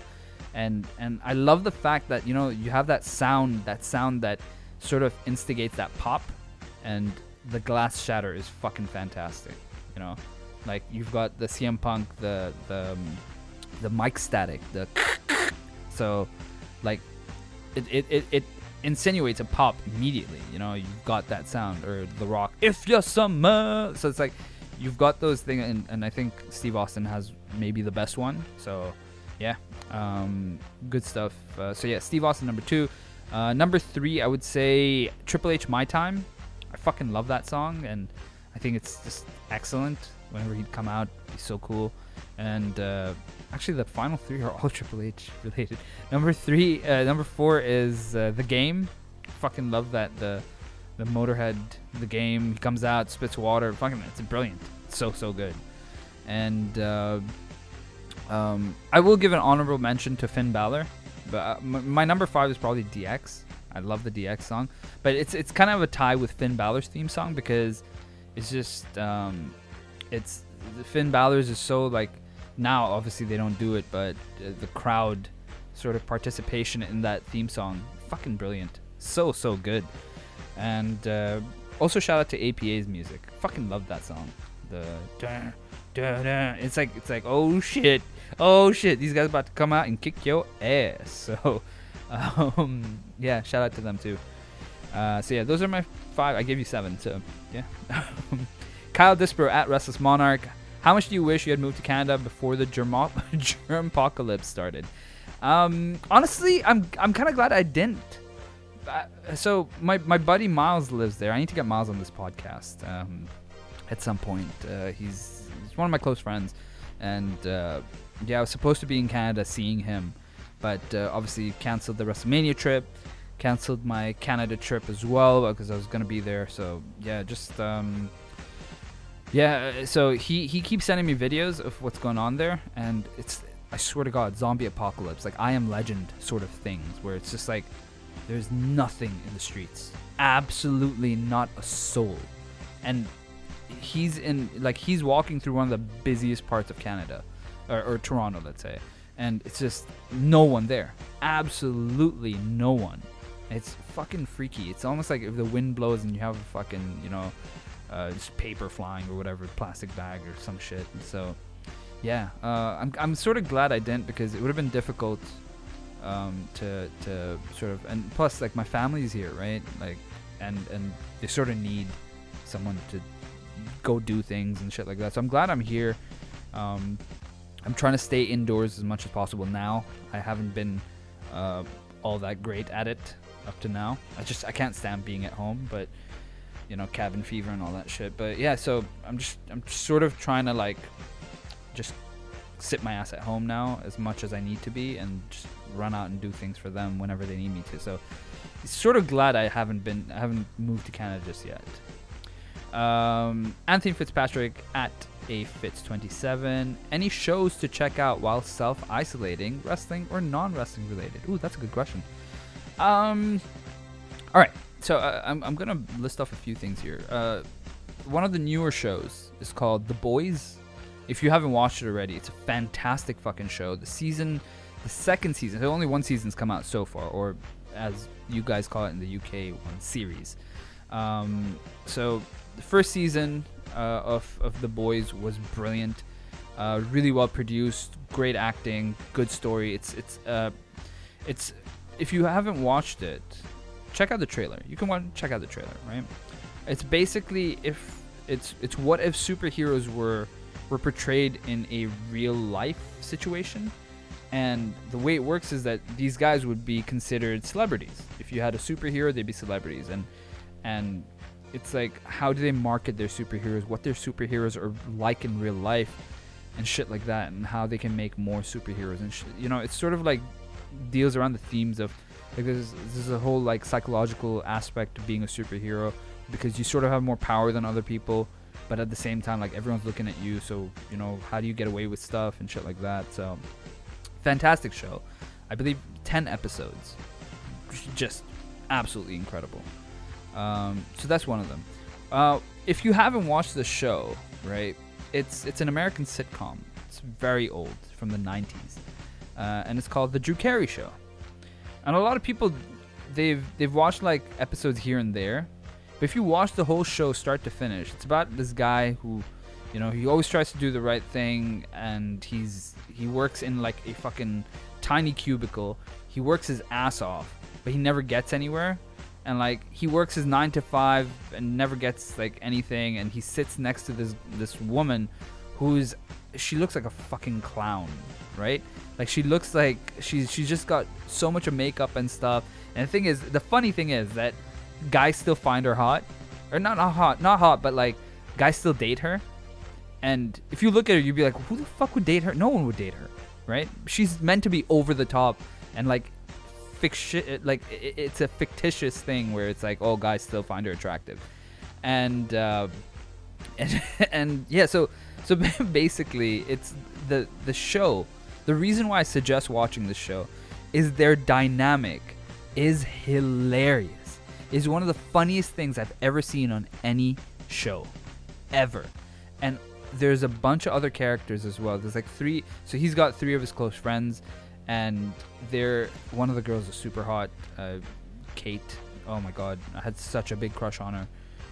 and and I love the fact that you know you have that sound, that sound that sort of instigates that pop, and the glass shatter is fucking fantastic. You know, like you've got the CM Punk, the the um, the mic static, the so like it it, it, it insinuates a pop immediately. You know, you've got that sound or the rock. If you're summer, so it's like you've got those things, and, and I think Steve Austin has maybe the best one. So yeah, um, good stuff. Uh, so yeah, Steve Austin number two. Uh, number three, I would say Triple H My Time. I fucking love that song, and I think it's just excellent. Whenever he'd come out, be so cool. And uh, actually, the final three are all Triple H related. Number three, uh, number four is uh, the game. Fucking love that the the Motorhead, the game. He comes out, spits water. Fucking, it's brilliant. It's so so good. And uh, um, I will give an honorable mention to Finn Balor, but uh, m- my number five is probably DX. I love the DX song, but it's it's kind of a tie with Finn Balor's theme song because it's just um, it's Finn Balor's is so like now obviously they don't do it, but uh, the crowd sort of participation in that theme song. Fucking brilliant. So so good. And uh, also shout out to APA's music. Fucking love that song. The dun, dun. it's like it's like oh shit, oh shit. These guys about to come out and kick your ass. So um, yeah, shout out to them too. Uh, so yeah, those are my five. I gave you seven. So yeah. Kyle Disper at Restless Monarch. How much do you wish you had moved to Canada before the germ apocalypse started? Um, honestly, I'm I'm kind of glad I didn't. Uh, so my my buddy Miles lives there. I need to get Miles on this podcast um, at some point. Uh, he's he's one of my close friends, and uh, yeah, I was supposed to be in Canada seeing him, but uh, obviously canceled the WrestleMania trip, canceled my Canada trip as well because I was gonna be there. So yeah, just um, yeah. Uh, so he he keeps sending me videos of what's going on there, and it's I swear to God, zombie apocalypse, like I Am Legend sort of things, where it's just like there's nothing in the streets, absolutely not a soul, and he's in like he's walking through one of the busiest parts of Canada, or, or Toronto, let's say, and it's just no one there, absolutely no one. It's fucking freaky. It's almost like if the wind blows and you have a fucking you know, uh, just paper flying or whatever, plastic bag or some shit. And so yeah, uh, I'm I'm sort of glad I didn't because it would have been difficult um, to to sort of and plus like my family's here, right? Like and and they sort of need someone to go do things and shit like that. So I'm glad I'm here. Um, I'm trying to stay indoors as much as possible now. I haven't been uh, all that great at it up to now. I just I can't stand being at home, but you know cabin fever and all that shit. But yeah, so I'm just I'm sort of trying to like just sit my ass at home now as much as I need to be and just run out and do things for them whenever they need me to. So sort of glad I haven't been I haven't moved to Canada just yet. Um, Anthony Fitzpatrick at a Fitz 27. Any shows to check out while self isolating, wrestling or non wrestling related? Ooh, that's a good question. Um, all right, so uh, I'm I'm gonna list off a few things here. Uh, one of the newer shows is called The Boys if you haven't watched it already, it's a fantastic fucking show. The season, the second season, only one season's come out so far, or as you guys call it in the UK, one series. Um, so the first season uh, of of The Boys was brilliant, uh, really well produced, great acting, good story. It's it's uh, it's if you haven't watched it, check out the trailer. You can watch, check out the trailer, right? It's basically if it's it's what if superheroes were were portrayed in a real life situation. And the way it works is that these guys would be considered celebrities. If you had a superhero, they'd be celebrities. And and it's like how do they market their superheroes, what their superheroes are like in real life, and shit like that, and how they can make more superheroes and you know, it's sort of like deals around the themes of like there's there's a whole like psychological aspect of being a superhero because you sort of have more power than other people but at the same time like everyone's looking at you. So you know how do you get away with stuff and shit like that? So fantastic show. I believe 10 episodes. Just absolutely incredible. Um, so that's one of them. Uh, if you haven't watched the show right it's it's an american sitcom. It's very old from the 90s uh, and it's called the drew carey show and a lot of people they've they've watched like episodes here and there but if you watch the whole show start to finish, it's about this guy who, you know, he always tries to do the right thing, and he's he works in like a fucking tiny cubicle. He works his ass off, but he never gets anywhere. And like he works his nine to five and never gets like anything. And he sits next to this this woman, who's she looks like a fucking clown, right? Like she looks like she's she's just got so much of makeup and stuff. And the thing is, the funny thing is that guys still find her hot, or not not hot, not hot, but like guys still date her. And if you look at her, you'd be like, who the fuck would date her? No one would date her, right? She's meant to be over the top and like fiction, like it's a fictitious thing where it's like, oh, guys still find her attractive, and uh, and and yeah, so so basically, it's the the show. The reason why I suggest watching the show is their dynamic is hilarious is one of the funniest things I've ever seen on any show, ever. And there's a bunch of other characters as well. There's like three, so he's got three of his close friends, and they're one of the girls is super hot, uh, Kate. Oh my god, I had such a big crush on her,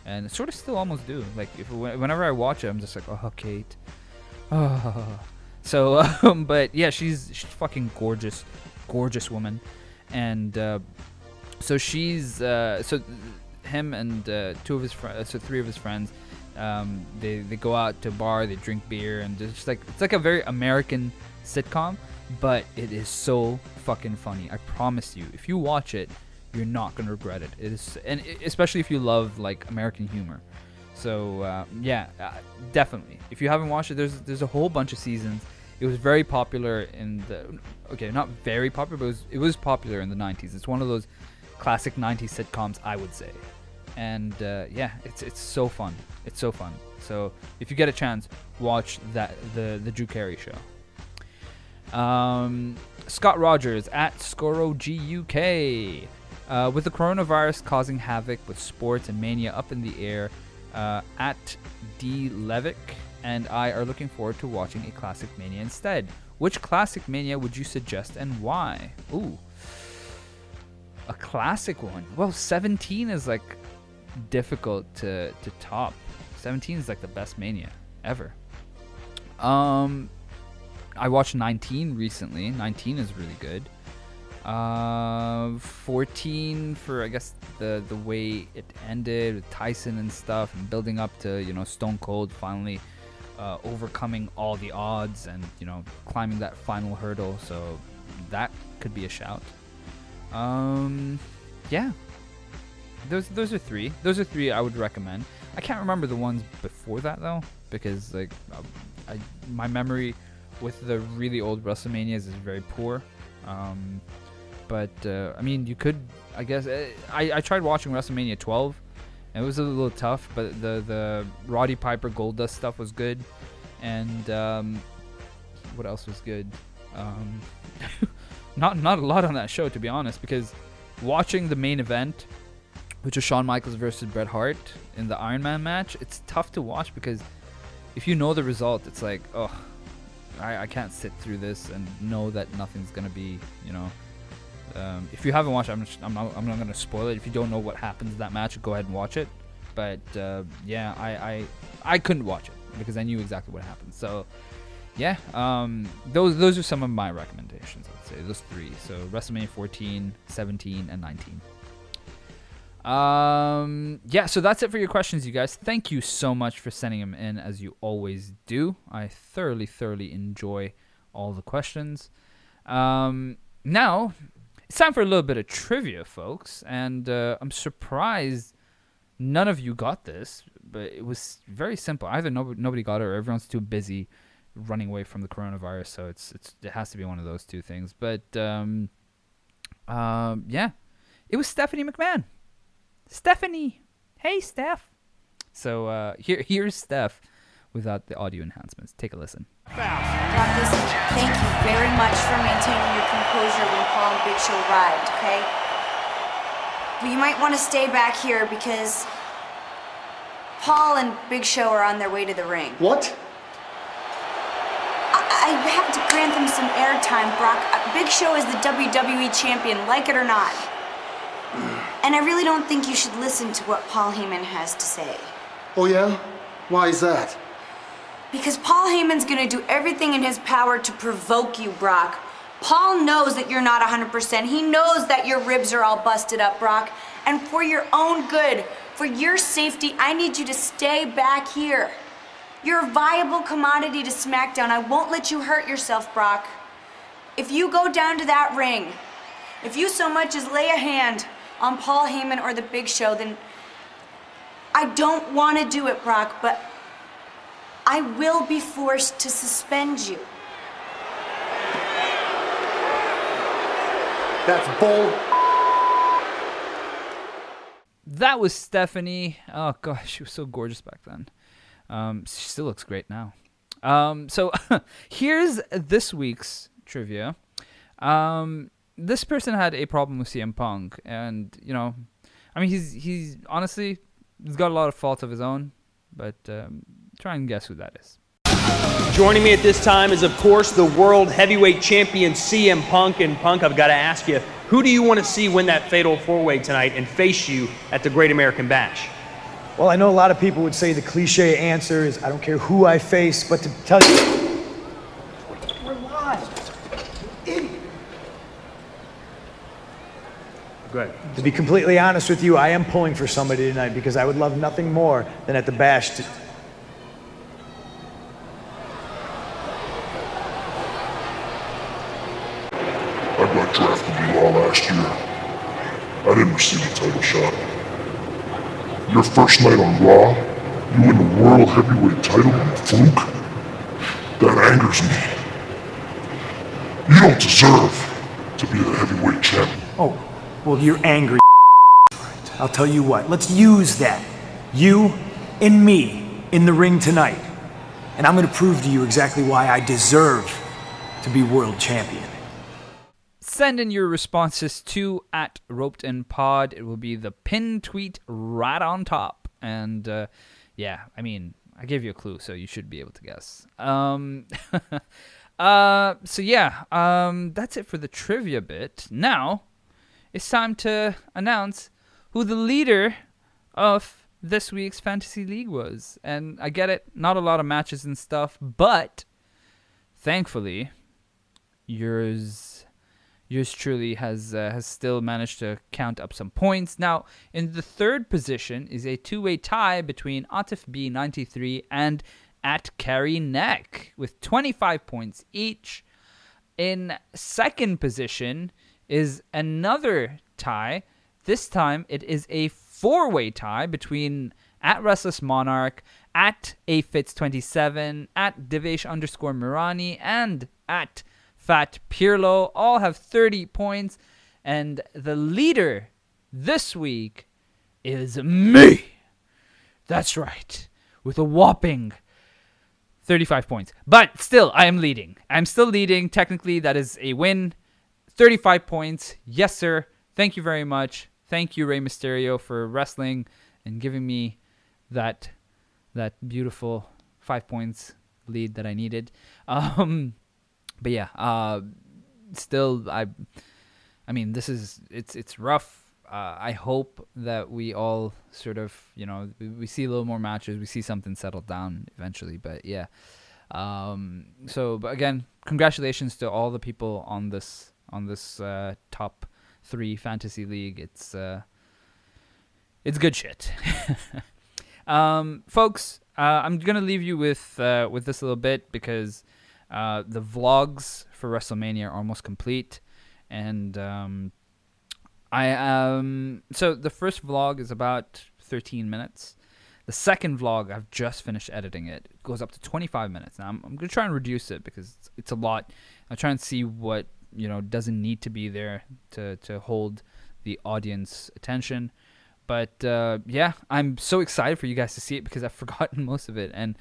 and sort of still almost do. Like if whenever I watch it, I'm just like, oh Kate. Oh. So, um, but yeah, she's she's fucking gorgeous, gorgeous woman, and uh, so she's uh, so him and uh, two of his friends, so three of his friends, um, they they go out to a bar, they drink beer, and it's like it's like a very American sitcom, but it is so fucking funny. I promise you, if you watch it, you're not gonna regret it. It is, and especially if you love like American humor. So uh, yeah, uh, definitely. If you haven't watched it, there's there's a whole bunch of seasons. It was very popular in the okay, not very popular, but it was it was popular in the 90s. It's one of those classic 90s sitcoms, I would say. And uh, yeah, it's it's so fun. It's so fun. So if you get a chance, watch that the the Drew Carey show. Um, Scott Rogers at Scoro GUK. Uh, with the coronavirus causing havoc with sports and mania up in the air, uh, at D Levick and I are looking forward to watching a classic mania instead. Which classic mania would you suggest and why? Ooh, a classic one. Well, 17 is like difficult to to top. 17 is like the best mania ever. Um, I watched 19 recently. 19 is really good. Uh, 14 for I guess the the way it ended with Tyson and stuff, and building up to you know Stone Cold finally uh, overcoming all the odds and you know climbing that final hurdle. So that could be a shout. Um, yeah. Those those are three. Those are three I would recommend. I can't remember the ones before that though, because like um, I, my memory with the really old WrestleManias is very poor. Um, but uh, I mean, you could, I guess, uh, I, I tried watching WrestleMania 12. It was a little tough, but the the Roddy Piper Goldust stuff was good, and um, what else was good? Um, not not a lot on that show to be honest, because watching the main event, which was Shawn Michaels versus Bret Hart in the Iron Man match, it's tough to watch because if you know the result, it's like, oh, I, I can't sit through this and know that nothing's gonna be, you know. Um, if you haven't watched, I'm, just, I'm not, I'm not gonna spoil it. If you don't know what happens in that match, go ahead and watch it. But uh, yeah, I, I I couldn't watch it because I knew exactly what happened. So yeah, um, those those are some of my recommendations. I'd say those three. So WrestleMania 14, 17, and 19. Um, yeah, so that's it for your questions, you guys. Thank you so much for sending them in, as you always do. I thoroughly, thoroughly enjoy all the questions. Um, now it's time for a little bit of trivia, folks, and uh, I'm surprised none of you got this, but it was very simple. Either nobody, nobody got it, or everyone's too busy running away from the coronavirus. So it's it's it has to be one of those two things. But um, um, yeah, it was Stephanie McMahon. Stephanie. Hey, Steph. So uh, here, here's Steph without the audio enhancements. Take a listen. Marcus, thank you very much for maintaining your composure when Paul and Big Show arrived, okay? But you might want to stay back here because Paul and Big Show are on their way to the ring. What? I, I have to grant them some airtime, Brock. Uh, Big Show is the WWE champion, like it or not. And I really don't think you should listen to what Paul Heyman has to say. Oh, yeah? Why is that? Because Paul Heyman's gonna do everything in his power to provoke you, Brock. Paul knows that you're not 100%. He knows that your ribs are all busted up, Brock. And for your own good, for your safety, I need you to stay back here. You're a viable commodity to SmackDown. I won't let you hurt yourself, Brock. If you go down to that ring, if you so much as lay a hand on Paul Heyman or The Big Show, then I don't want to do it, Brock, but I will be forced to suspend you. That's bull. That was Stephanie. Oh gosh, she was so gorgeous back then. Um, she still looks great now. Um, so here's this week's trivia. Um, this person had a problem with CM Punk, and you know, I mean, he's he's honestly he's got a lot of faults of his own, but um, try and guess who that is. Joining me at this time is, of course, the world heavyweight champion CM Punk. And Punk, I've got to ask you, who do you want to see win that fatal four way tonight and face you at the Great American Bash? Well, I know a lot of people would say the cliche answer is I don't care who I face, but to tell you. We're lying. Go ahead. To be completely honest with you, I am pulling for somebody tonight because I would love nothing more than at the bash to. Drafted you Raw last year. I didn't receive a title shot. Your first night on Raw, you win the World Heavyweight title on a fluke? That angers me. You don't deserve to be the heavyweight champion. Oh, well, you're angry. I'll tell you what, let's use that. You and me in the ring tonight. And I'm going to prove to you exactly why I deserve to be world champion. Send in your responses to at roped in pod. It will be the pin tweet right on top. And uh, yeah, I mean, I gave you a clue, so you should be able to guess. Um, uh, so yeah, um, that's it for the trivia bit. Now it's time to announce who the leader of this week's fantasy league was. And I get it, not a lot of matches and stuff, but thankfully, yours yours truly has uh, has still managed to count up some points. Now, in the third position is a two-way tie between Atif B93 and at Carry Neck with 25 points each. In second position is another tie. This time it is a four-way tie between at Restless Monarch, at Afits27, at Devesh underscore Mirani, and at Fat Pirlo all have 30 points. And the leader this week is me. That's right. With a whopping 35 points. But still, I am leading. I'm still leading. Technically, that is a win. 35 points. Yes, sir. Thank you very much. Thank you, Rey Mysterio, for wrestling and giving me that that beautiful five points lead that I needed. Um, but yeah, uh, still, I, I mean, this is it's it's rough. Uh, I hope that we all sort of, you know, we, see a little more matches, we see something settled down eventually. But yeah, um, so but again, congratulations to all the people on this on this uh, top three fantasy league. It's uh, it's good shit. um, folks, uh, I'm gonna leave you with uh, with this a little bit because uh, the vlogs for WrestleMania are almost complete, and um, I um so the first vlog is about 13 minutes. The second vlog, I've just finished editing it. It goes up to 25 minutes. Now I'm, I'm gonna try and reduce it because it's, it's a lot. I'm trying to see what you know doesn't need to be there to to hold the audience attention. But uh, yeah, I'm so excited for you guys to see it because I've forgotten most of it and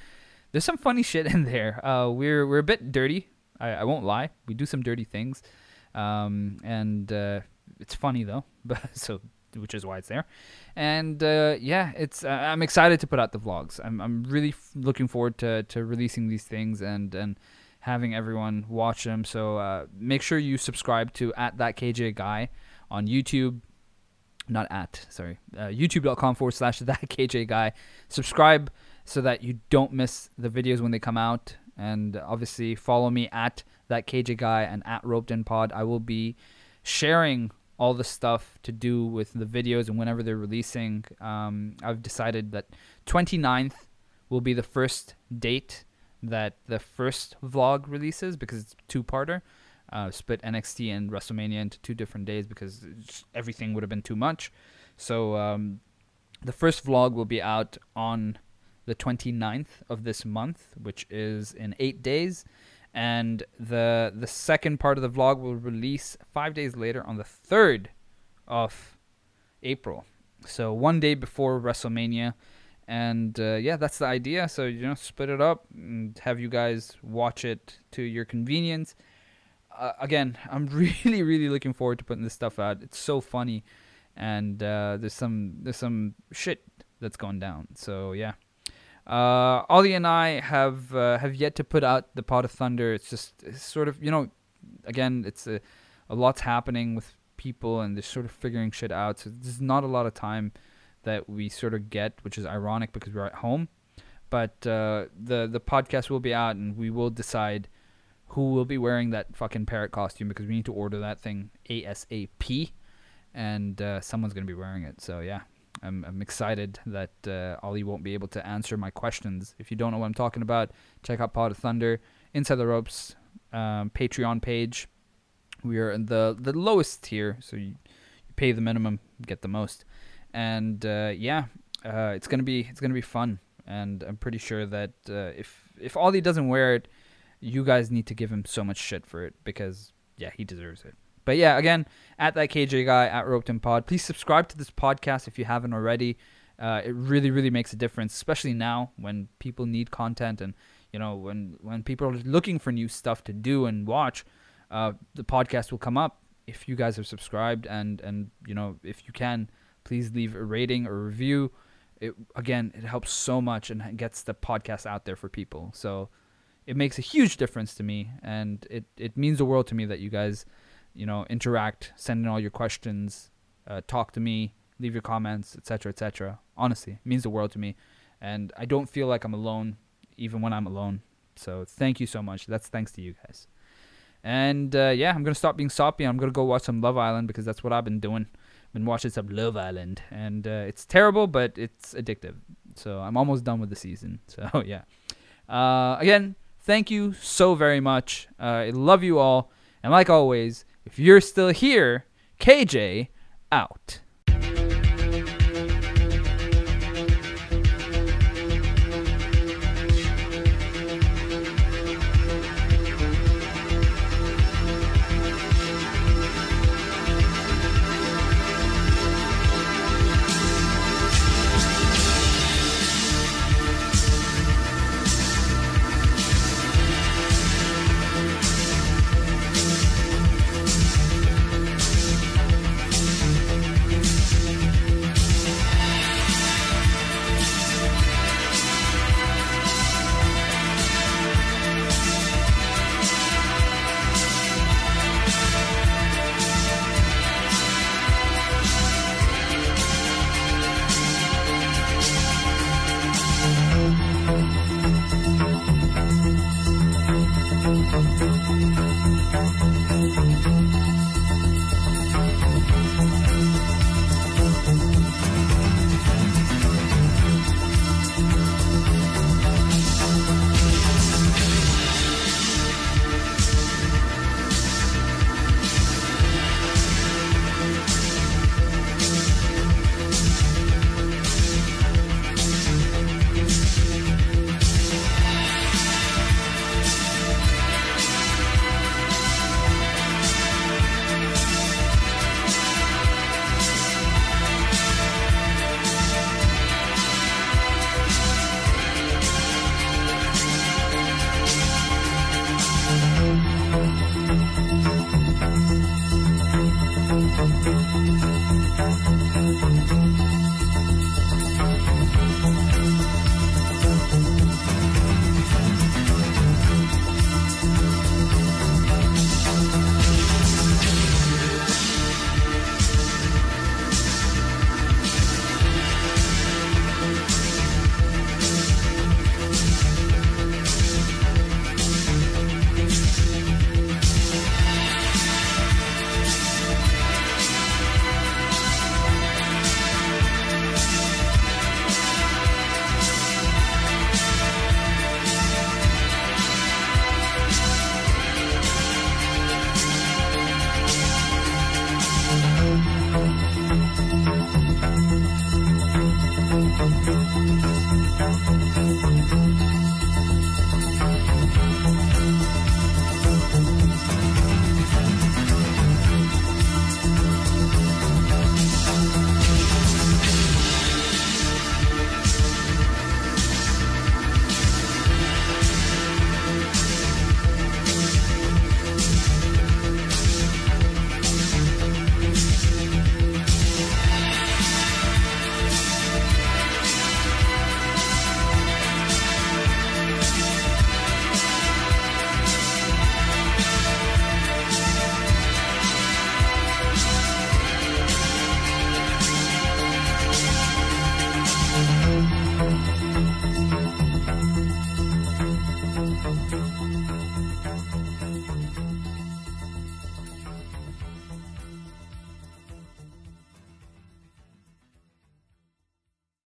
there's some funny shit in there. Uh, we're we're a bit dirty. I, I won't lie. We do some dirty things, um, and uh, it's funny though. But so which is why it's there. And uh, yeah, it's uh, I'm excited to put out the vlogs. I'm I'm really f- looking forward to to releasing these things and and having everyone watch them. So uh, make sure you subscribe to at that KJ guy on YouTube. Not at sorry, uh, YouTube.com forward slash that KJ guy. Subscribe so that you don't miss the videos when they come out. And obviously, follow me at that KJ guy and at Roped In Pod. I will be sharing all the stuff to do with the videos and whenever they're releasing. Um, I've decided that 29th will be the first date that the first vlog releases because it's two parter. Uh, split NXT and WrestleMania into two different days because everything would have been too much. So um, the first vlog will be out on the 29th of this month, which is in eight days. And the the second part of the vlog will release five days later on the 3rd of April. So one day before WrestleMania. And uh, yeah, that's the idea. So, you know, split it up and have you guys watch it to your convenience. Uh, again, I'm really, really looking forward to putting this stuff out. It's so funny, and uh, there's some there's some shit that's gone down. So yeah, Uh, Ollie and I have uh, have yet to put out the Pod of Thunder. It's just it's sort of you know, again, it's a, a lot's happening with people and they're sort of figuring shit out. So there's not a lot of time that we sort of get, which is ironic because we're at home. But uh, the the podcast will be out and we will decide who will be wearing that fucking parrot costume because we need to order that thing ASAP, and uh, someone's gonna be wearing it. So yeah, I'm, I'm excited that uh, Ollie won't be able to answer my questions. If you don't know what I'm talking about, check out Pod of Thunder, Inside the Ropes, um, Patreon page. We are in the the lowest tier, so you, you pay the minimum, get the most, and uh, yeah, uh, it's gonna be it's gonna be fun. And I'm pretty sure that uh, if if Ollie doesn't wear it, you guys need to give him so much shit for it because yeah, he deserves it. But yeah, again, at that KJ guy at Roped In Pod. Please subscribe to this podcast if you haven't already. Uh, it really, really makes a difference, especially now when people need content and you know when when people are looking for new stuff to do and watch. Uh, the podcast will come up if you guys are subscribed and and you know if you can, please leave a rating or review. It again, it helps so much and gets the podcast out there for people. So it makes a huge difference to me, and it it means the world to me that you guys you know, interact, send in all your questions, uh, talk to me, leave your comments, etc., etc. Honestly, it means the world to me, and I don't feel like I'm alone, even when I'm alone. So thank you so much. That's thanks to you guys. And uh, yeah, I'm gonna stop being soppy. I'm gonna go watch some Love Island because that's what I've been doing. been watching some Love Island, and uh, it's terrible, but it's addictive. So I'm almost done with the season. So yeah. Uh, again, thank you so very much. Uh, I love you all, and like always, if you're still here, KJ out.